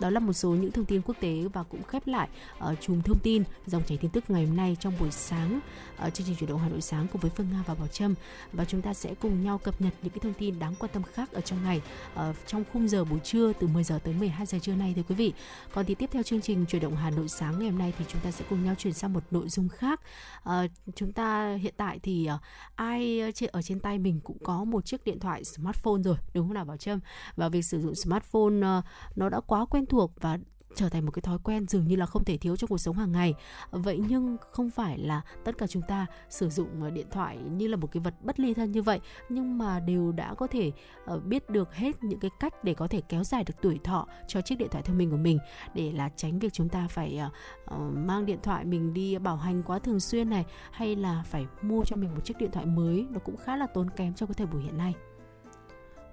Đó là một số những thông tin quốc tế và cũng khép lại ở uh, chùm thông tin dòng chảy tin tức ngày hôm nay trong buổi sáng ở uh, chương trình chuyển động Hà Nội sáng cùng với Phương Nga và Bảo Trâm và chúng ta sẽ cùng nhau cập nhật những cái thông tin đáng quan tâm khác ở trong ngày uh, trong khung giờ buổi trưa từ 10 giờ tới 12 giờ trưa nay thưa quý vị. Còn thì tiếp theo chương trình chuyển động Hà Nội sáng ngày hôm nay thì chúng ta sẽ cùng nhau chuyển sang một nội dung khác. Uh, chúng ta hiện tại thì uh, ai ở trên tay mình cũng có một chiếc điện thoại smartphone rồi đúng không nào Bảo Trâm? Và việc sử dụng smartphone uh, nó đã quá quen thuộc và trở thành một cái thói quen dường như là không thể thiếu trong cuộc sống hàng ngày. Vậy nhưng không phải là tất cả chúng ta sử dụng ờ, điện thoại như là một cái vật bất ly thân như vậy, nhưng mà đều đã có thể ờ, biết được hết những cái cách để có thể kéo dài được tuổi thọ cho chiếc điện thoại thông minh của mình. Để là tránh việc chúng ta phải ờ, mang điện thoại mình đi bảo hành quá thường xuyên này, hay là phải mua cho mình một chiếc điện thoại mới, nó cũng khá là tốn kém trong cái thời buổi hiện nay.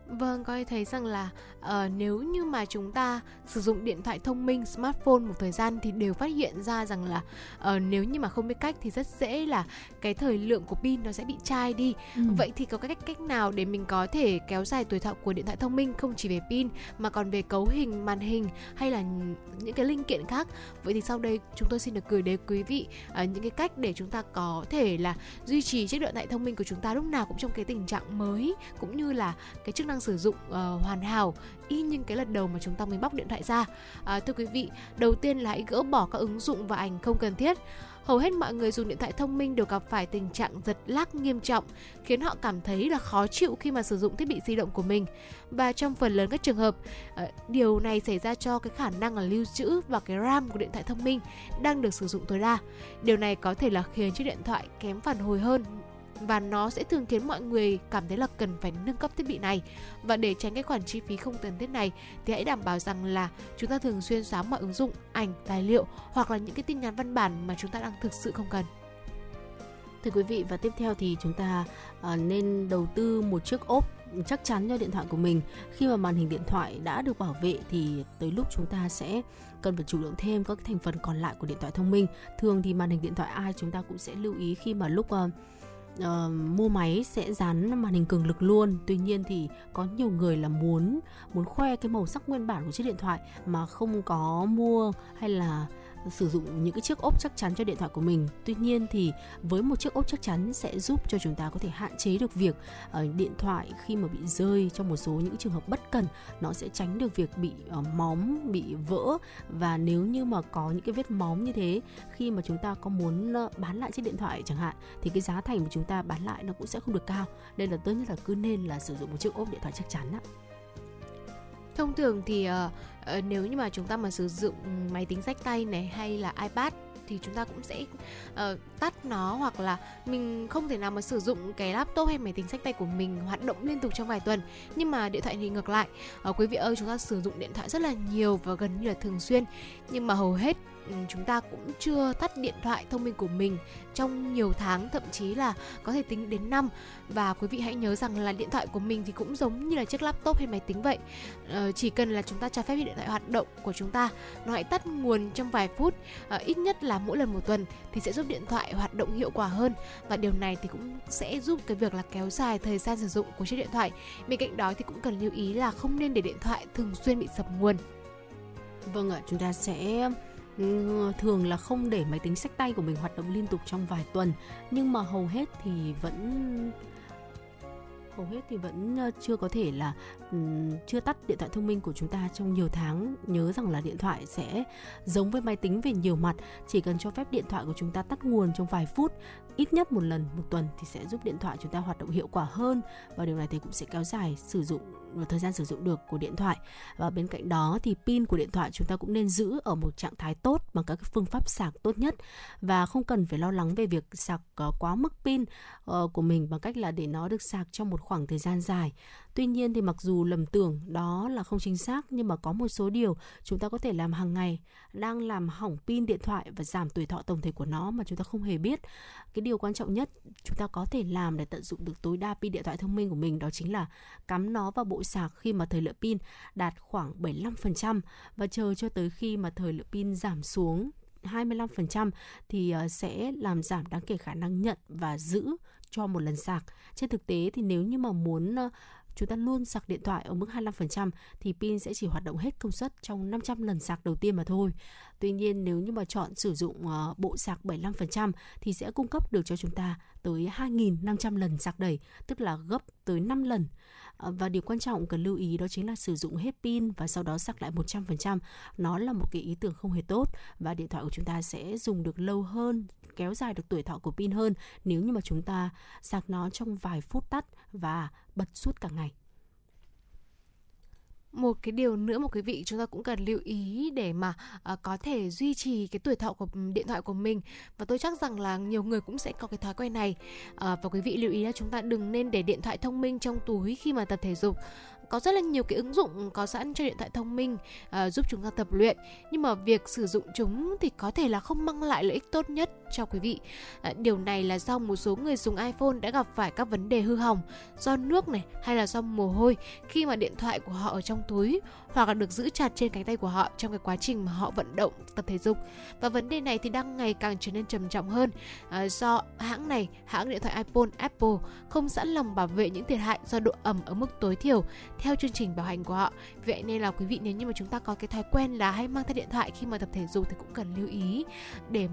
Vâng, coi thấy rằng là uh, nếu như mà chúng ta sử dụng điện thoại thông minh, smartphone một thời gian thì đều phát hiện ra rằng là uh, nếu như mà không biết cách thì rất dễ là cái thời lượng của pin nó sẽ bị chai đi. Ừ. Vậy thì có cách cách nào để mình có thể kéo dài tuổi thọ của điện thoại thông minh không chỉ về pin mà còn về cấu hình, màn hình hay là những cái linh kiện khác. Vậy thì sau đây chúng tôi xin được gửi đến quý vị uh, những cái cách để chúng ta có thể là duy trì chiếc điện thoại thông minh của chúng ta lúc nào cũng trong cái tình trạng mới cũng như là cái chức năng năng sử dụng uh, hoàn hảo y như cái lần đầu mà chúng ta mới bóc điện thoại ra. À, thưa quý vị, đầu tiên là hãy gỡ bỏ các ứng dụng và ảnh không cần thiết. Hầu hết mọi người dùng điện thoại thông minh đều gặp phải tình trạng giật lag nghiêm trọng, khiến họ cảm thấy là khó chịu khi mà sử dụng thiết bị di động của mình. Và trong phần lớn các trường hợp, ờ, điều này xảy ra cho cái khả năng là lưu trữ và cái RAM của điện thoại thông minh đang được sử dụng tối đa. Điều này có thể là khiến chiếc điện thoại kém phản hồi hơn và nó sẽ thường khiến mọi người cảm thấy là cần phải nâng cấp thiết bị này. Và để tránh cái khoản chi phí không cần thiết này thì hãy đảm bảo rằng là chúng ta thường xuyên xóa mọi ứng dụng ảnh tài liệu hoặc là những cái tin nhắn văn bản mà chúng ta đang thực sự không cần. Thưa quý vị và tiếp theo thì chúng ta uh, nên đầu tư một chiếc ốp chắc chắn cho điện thoại của mình. Khi mà màn hình điện thoại đã được bảo vệ thì tới lúc chúng ta sẽ cần phải chủ động thêm các thành phần còn lại của điện thoại thông minh. Thường thì màn hình điện thoại ai chúng ta cũng sẽ lưu ý khi mà lúc uh, uh, mua máy sẽ dán màn hình cường lực luôn. Tuy nhiên thì có nhiều người là muốn muốn khoe cái màu sắc nguyên bản của chiếc điện thoại mà không có mua hay là sử dụng những cái chiếc ốp chắc chắn cho điện thoại của mình. Tuy nhiên thì với một chiếc ốp chắc chắn sẽ giúp cho chúng ta có thể hạn chế được việc uh, điện thoại khi mà bị rơi trong một số những trường hợp bất cần nó sẽ tránh được việc bị uh, móm, bị vỡ và nếu như mà có những cái vết móm như thế khi mà chúng ta có muốn uh, bán lại chiếc điện thoại chẳng hạn thì cái giá thành mà chúng ta bán lại nó cũng sẽ không được cao. Nên là tốt nhất là cứ nên là sử dụng một chiếc ốp điện thoại chắc chắn á. Thông thường thì uh, uh, nếu như mà chúng ta mà sử dụng máy tính sách tay này hay là iPad thì chúng ta cũng sẽ uh, tắt nó hoặc là mình không thể nào mà sử dụng cái laptop hay máy tính sách tay của mình hoạt động liên tục trong vài tuần. Nhưng mà điện thoại thì ngược lại. Uh, quý vị ơi chúng ta sử dụng điện thoại rất là nhiều và gần như là thường xuyên. Nhưng mà hầu hết Ừ, chúng ta cũng chưa tắt điện thoại thông minh của mình trong nhiều tháng thậm chí là có thể tính đến năm. Và quý vị hãy nhớ rằng là điện thoại của mình thì cũng giống như là chiếc laptop hay máy tính vậy. Ờ, chỉ cần là chúng ta cho phép điện thoại hoạt động của chúng ta nó hãy tắt nguồn trong vài phút ờ, ít nhất là mỗi lần một tuần thì sẽ giúp điện thoại hoạt động hiệu quả hơn. Và điều này thì cũng sẽ giúp cái việc là kéo dài thời gian sử dụng của chiếc điện thoại. Bên cạnh đó thì cũng cần lưu ý là không nên để điện thoại thường xuyên bị sập nguồn. Vâng ạ chúng ta sẽ thường là không để máy tính sách tay của mình hoạt động liên tục trong vài tuần nhưng mà hầu hết thì vẫn hầu hết thì vẫn ờ, chưa có thể là um, chưa tắt điện thoại thông minh của chúng ta trong nhiều tháng. Nhớ rằng là điện thoại sẽ giống với máy tính về nhiều mặt chỉ cần cho phép điện thoại của chúng ta tắt nguồn trong vài phút ít nhất một lần một tuần thì sẽ giúp điện thoại chúng ta hoạt động hiệu quả hơn và điều này thì cũng sẽ kéo dài sử dụng thời gian sử dụng được của điện thoại. Và bên cạnh đó thì pin của điện thoại chúng ta cũng nên giữ ở một trạng thái tốt bằng các phương pháp sạc tốt nhất. Và không cần phải lo lắng về việc sạc ờ, quá mức pin ờ, của mình bằng cách là để nó được sạc trong một khoảng thời gian dài. Tuy nhiên thì mặc dù lầm tưởng đó là không chính xác, nhưng mà có một số điều chúng ta có thể làm hàng ngày, đang làm hỏng pin điện thoại và giảm tuổi thọ tổng thể của nó mà chúng ta không hề biết. Cái điều quan trọng nhất chúng ta có thể làm để tận dụng được tối đa pin điện thoại thông minh của mình đó chính là cắm nó vào bộ sạc khi mà thời lượng pin đạt khoảng 75% và chờ cho tới khi mà thời lượng pin giảm xuống 25% thì ờ, sẽ làm giảm đáng kể khả năng nhận và giữ cho một lần sạc. Trên thực tế thì nếu như mà muốn chúng ta luôn sạc điện thoại ở mức 25% thì pin sẽ chỉ hoạt động hết công suất trong 500 lần sạc đầu tiên mà thôi. Tuy nhiên nếu như mà chọn sử dụng ờ, bộ sạc 75% thì sẽ cung cấp được cho chúng ta tới 2.500 lần sạc đầy, tức là gấp tới 5 lần. Ờ, và điều quan trọng cần lưu ý đó chính là sử dụng hết pin và sau đó sạc lại 100%. Nó là một cái ý tưởng không hề tốt và điện thoại của chúng ta sẽ dùng được lâu hơn, kéo dài được tuổi thọ của pin hơn nếu như mà chúng ta sạc nó trong vài phút tắt và bật suốt cả ngày. Một cái điều nữa mà quý vị chúng ta cũng cần lưu ý để mà uh, có thể duy trì cái tuổi thọ của điện thoại của mình. Và tôi chắc rằng là nhiều người cũng sẽ có cái thói quen này. Uh, và quý vị lưu ý là chúng ta đừng nên để điện thoại thông minh trong túi khi mà tập thể dục có rất là nhiều cái ứng dụng có sẵn cho điện thoại thông minh uh, giúp chúng ta tập luyện. Nhưng mà việc sử dụng chúng thì có thể là không mang lại lợi ích tốt nhất cho quý vị. Uh, điều này là do một số người dùng iPhone đã gặp phải các vấn đề hư hỏng do nước này hay là do mồ hôi khi mà điện thoại của họ ở trong túi hoặc là được giữ chặt trên cánh tay của họ trong cái quá trình mà họ vận động tập thể dục. Và vấn đề này thì đang ngày càng trở nên trầm trọng hơn. À, do hãng này hãng điện thoại iPhone Apple không sẵn lòng bảo vệ những thiệt hại do độ ẩm ở mức tối thiểu theo chương trình bảo hành của họ. Vậy nên là quý vị nếu như mà chúng ta có cái thói quen là hay mang theo điện thoại khi mà tập thể dục thì cũng cần lưu ý để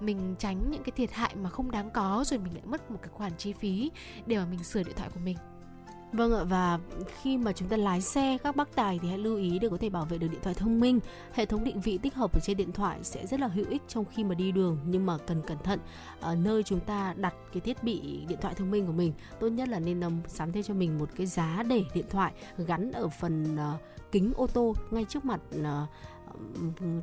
mình tránh những cái thiệt hại mà không đáng có rồi mình lại mất một cái khoản chi phí để mà mình sửa điện thoại của mình. Vâng ạ và khi mà chúng ta lái xe các bác tài thì hãy lưu ý để có thể bảo vệ được điện thoại thông minh. Hệ thống định vị tích hợp ở trên điện thoại sẽ rất là hữu ích trong khi mà đi đường nhưng mà cần cẩn thận ở nơi chúng ta đặt cái thiết bị điện thoại thông minh của mình. Tốt nhất là nên sắm thêm cho mình một cái giá để điện thoại gắn ở phần uh, kính ô tô ngay trước mặt uh,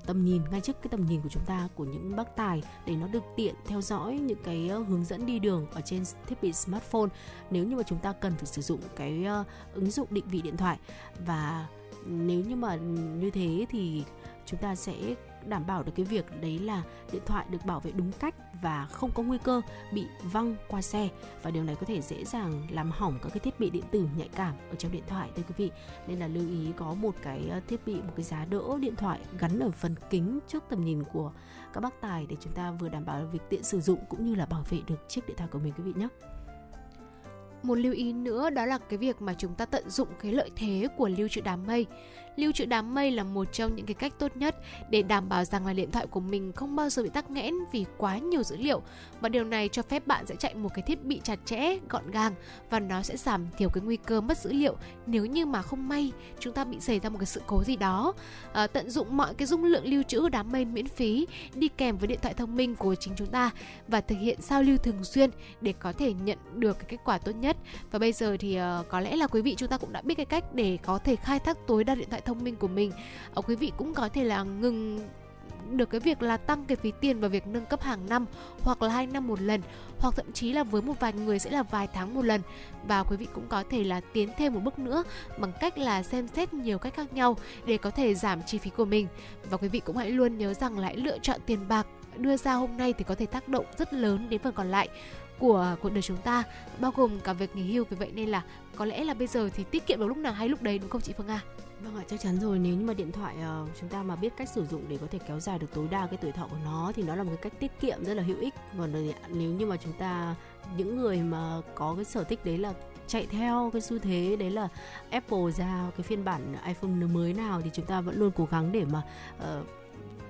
tầm nhìn, ngay trước cái tầm nhìn của chúng ta, của những bác tài, để nó được tiện theo dõi những cái ờ, hướng dẫn đi đường ở trên thiết bị smartphone. Nếu như mà chúng ta cần phải sử dụng cái ờ, ứng dụng định vị điện thoại. Và nếu như mà như thế thì chúng ta sẽ đảm bảo được cái việc đấy là điện thoại được bảo vệ đúng cách và không có nguy cơ bị văng qua xe. Và điều này có thể dễ dàng làm hỏng các cái thiết bị điện tử nhạy cảm ở trong điện thoại, thưa quý vị. Nên là lưu ý có một cái ờ, thiết bị, một cái giá đỡ điện thoại gắn ở phần kính trước tầm nhìn của các bác tài để chúng ta vừa đảm bảo việc tiện sử dụng cũng như là bảo vệ được chiếc điện thoại của mình, quý vị nhé. Một lưu ý nữa đó là cái việc mà chúng ta tận dụng cái lợi thế của lưu trữ đám mây lưu trữ đám mây là một trong những cái cách tốt nhất để đảm bảo rằng là điện thoại của mình không bao giờ bị tắc nghẽn vì quá nhiều dữ liệu và điều này cho phép bạn sẽ chạy một cái thiết bị chặt chẽ, gọn gàng và nó sẽ giảm thiểu cái nguy cơ mất dữ liệu nếu như mà không may chúng ta bị xảy ra một cái sự cố gì đó. À, tận dụng mọi cái dung lượng lưu trữ đám mây miễn phí đi kèm với điện thoại thông minh của chính chúng ta và thực hiện sao lưu thường xuyên để có thể nhận được cái kết quả tốt nhất. Và bây giờ thì uh, có lẽ là quý vị chúng ta cũng đã biết cái cách để có thể khai thác tối đa điện thoại thông minh của mình. Uh, quý vị cũng có thể là ngừng được cái việc là tăng cái phí tiền vào việc nâng cấp hàng năm hoặc là hai năm một lần hoặc thậm chí là với một vài người sẽ là vài tháng một lần và quý vị cũng có thể là tiến thêm một bước nữa bằng cách là xem xét nhiều cách khác nhau để có thể giảm chi phí của mình và quý vị cũng hãy luôn nhớ rằng lại lựa chọn tiền bạc đưa ra hôm nay thì có thể tác động rất lớn đến phần còn lại của cuộc đời chúng ta bao gồm cả việc nghỉ hưu vì vậy nên là có lẽ là bây giờ thì tiết kiệm vào lúc nào hay lúc đấy đúng không chị Phương à? Vâng ạ, chắc chắn rồi nếu như mà điện thoại uh, chúng ta mà biết cách sử dụng để có thể kéo dài được tối đa cái tuổi thọ của nó thì nó là một cái cách tiết kiệm rất là hữu ích. Còn nếu như mà chúng ta những người mà có cái sở thích đấy là chạy theo cái xu thế đấy là Apple ra cái phiên bản iPhone mới nào thì chúng ta vẫn luôn cố gắng để mà uh,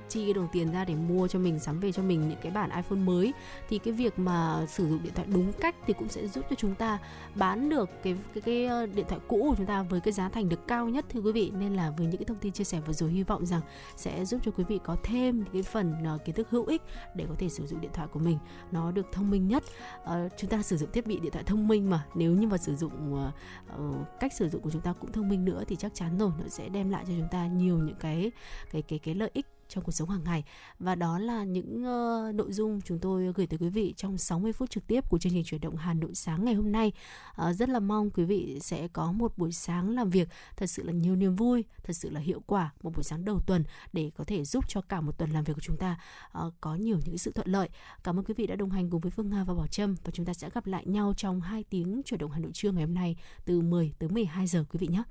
chi cái đồng tiền ra để mua cho mình sắm về cho mình những cái bản iPhone mới thì cái việc mà sử dụng điện thoại đúng cách thì cũng sẽ giúp cho chúng ta bán được cái cái cái ờ, điện thoại cũ của chúng ta với cái giá thành được cao nhất thưa quý vị. Nên là với những cái thông tin chia sẻ vừa rồi hy vọng rằng sẽ giúp cho quý vị có thêm cái phần uh, kiến thức hữu ích để có thể sử dụng điện thoại của mình. Nó được thông minh nhất. Uh, chúng ta sử dụng thiết bị điện thoại thông minh mà. Nếu như mà sử dụng uh, uh, cách sử dụng của chúng ta cũng thông minh nữa thì chắc chắn rồi nó sẽ đem lại cho chúng ta nhiều những cái cái cái cái lợi ích trong cuộc sống hàng ngày và đó là những uh, nội dung chúng tôi gửi tới quý vị trong 60 phút trực tiếp của chương trình chuyển động Hà Nội sáng ngày hôm nay. Uh, rất là mong quý vị sẽ có một buổi sáng làm việc thật sự là nhiều niềm vui, thật sự là hiệu quả, một buổi sáng đầu tuần để có thể giúp cho cả một tuần làm việc của chúng ta uh, có nhiều những sự thuận lợi. Cảm ơn quý vị đã đồng hành cùng với Phương Nga và Bảo Trâm và chúng ta sẽ gặp lại nhau trong 2 tiếng chuyển động Hà Nội trưa ngày hôm nay từ 10 tới 12 giờ quý vị nhé.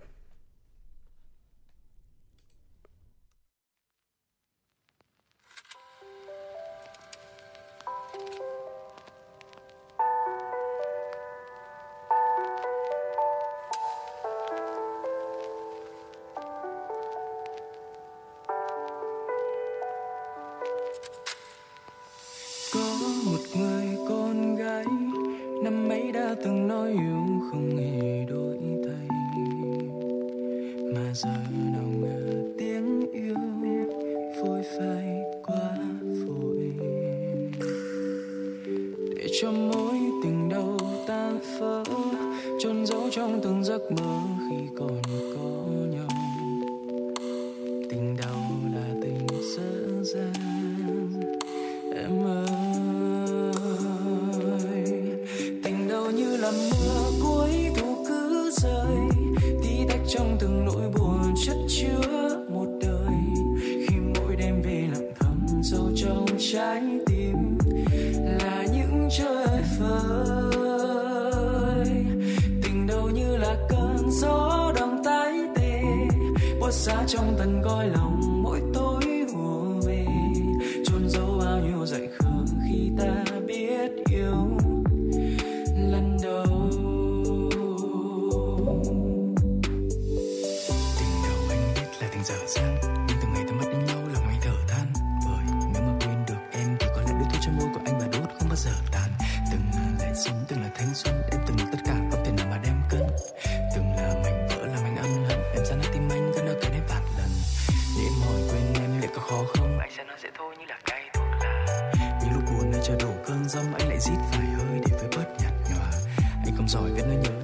Trong giỏi nỗi buồn nhớ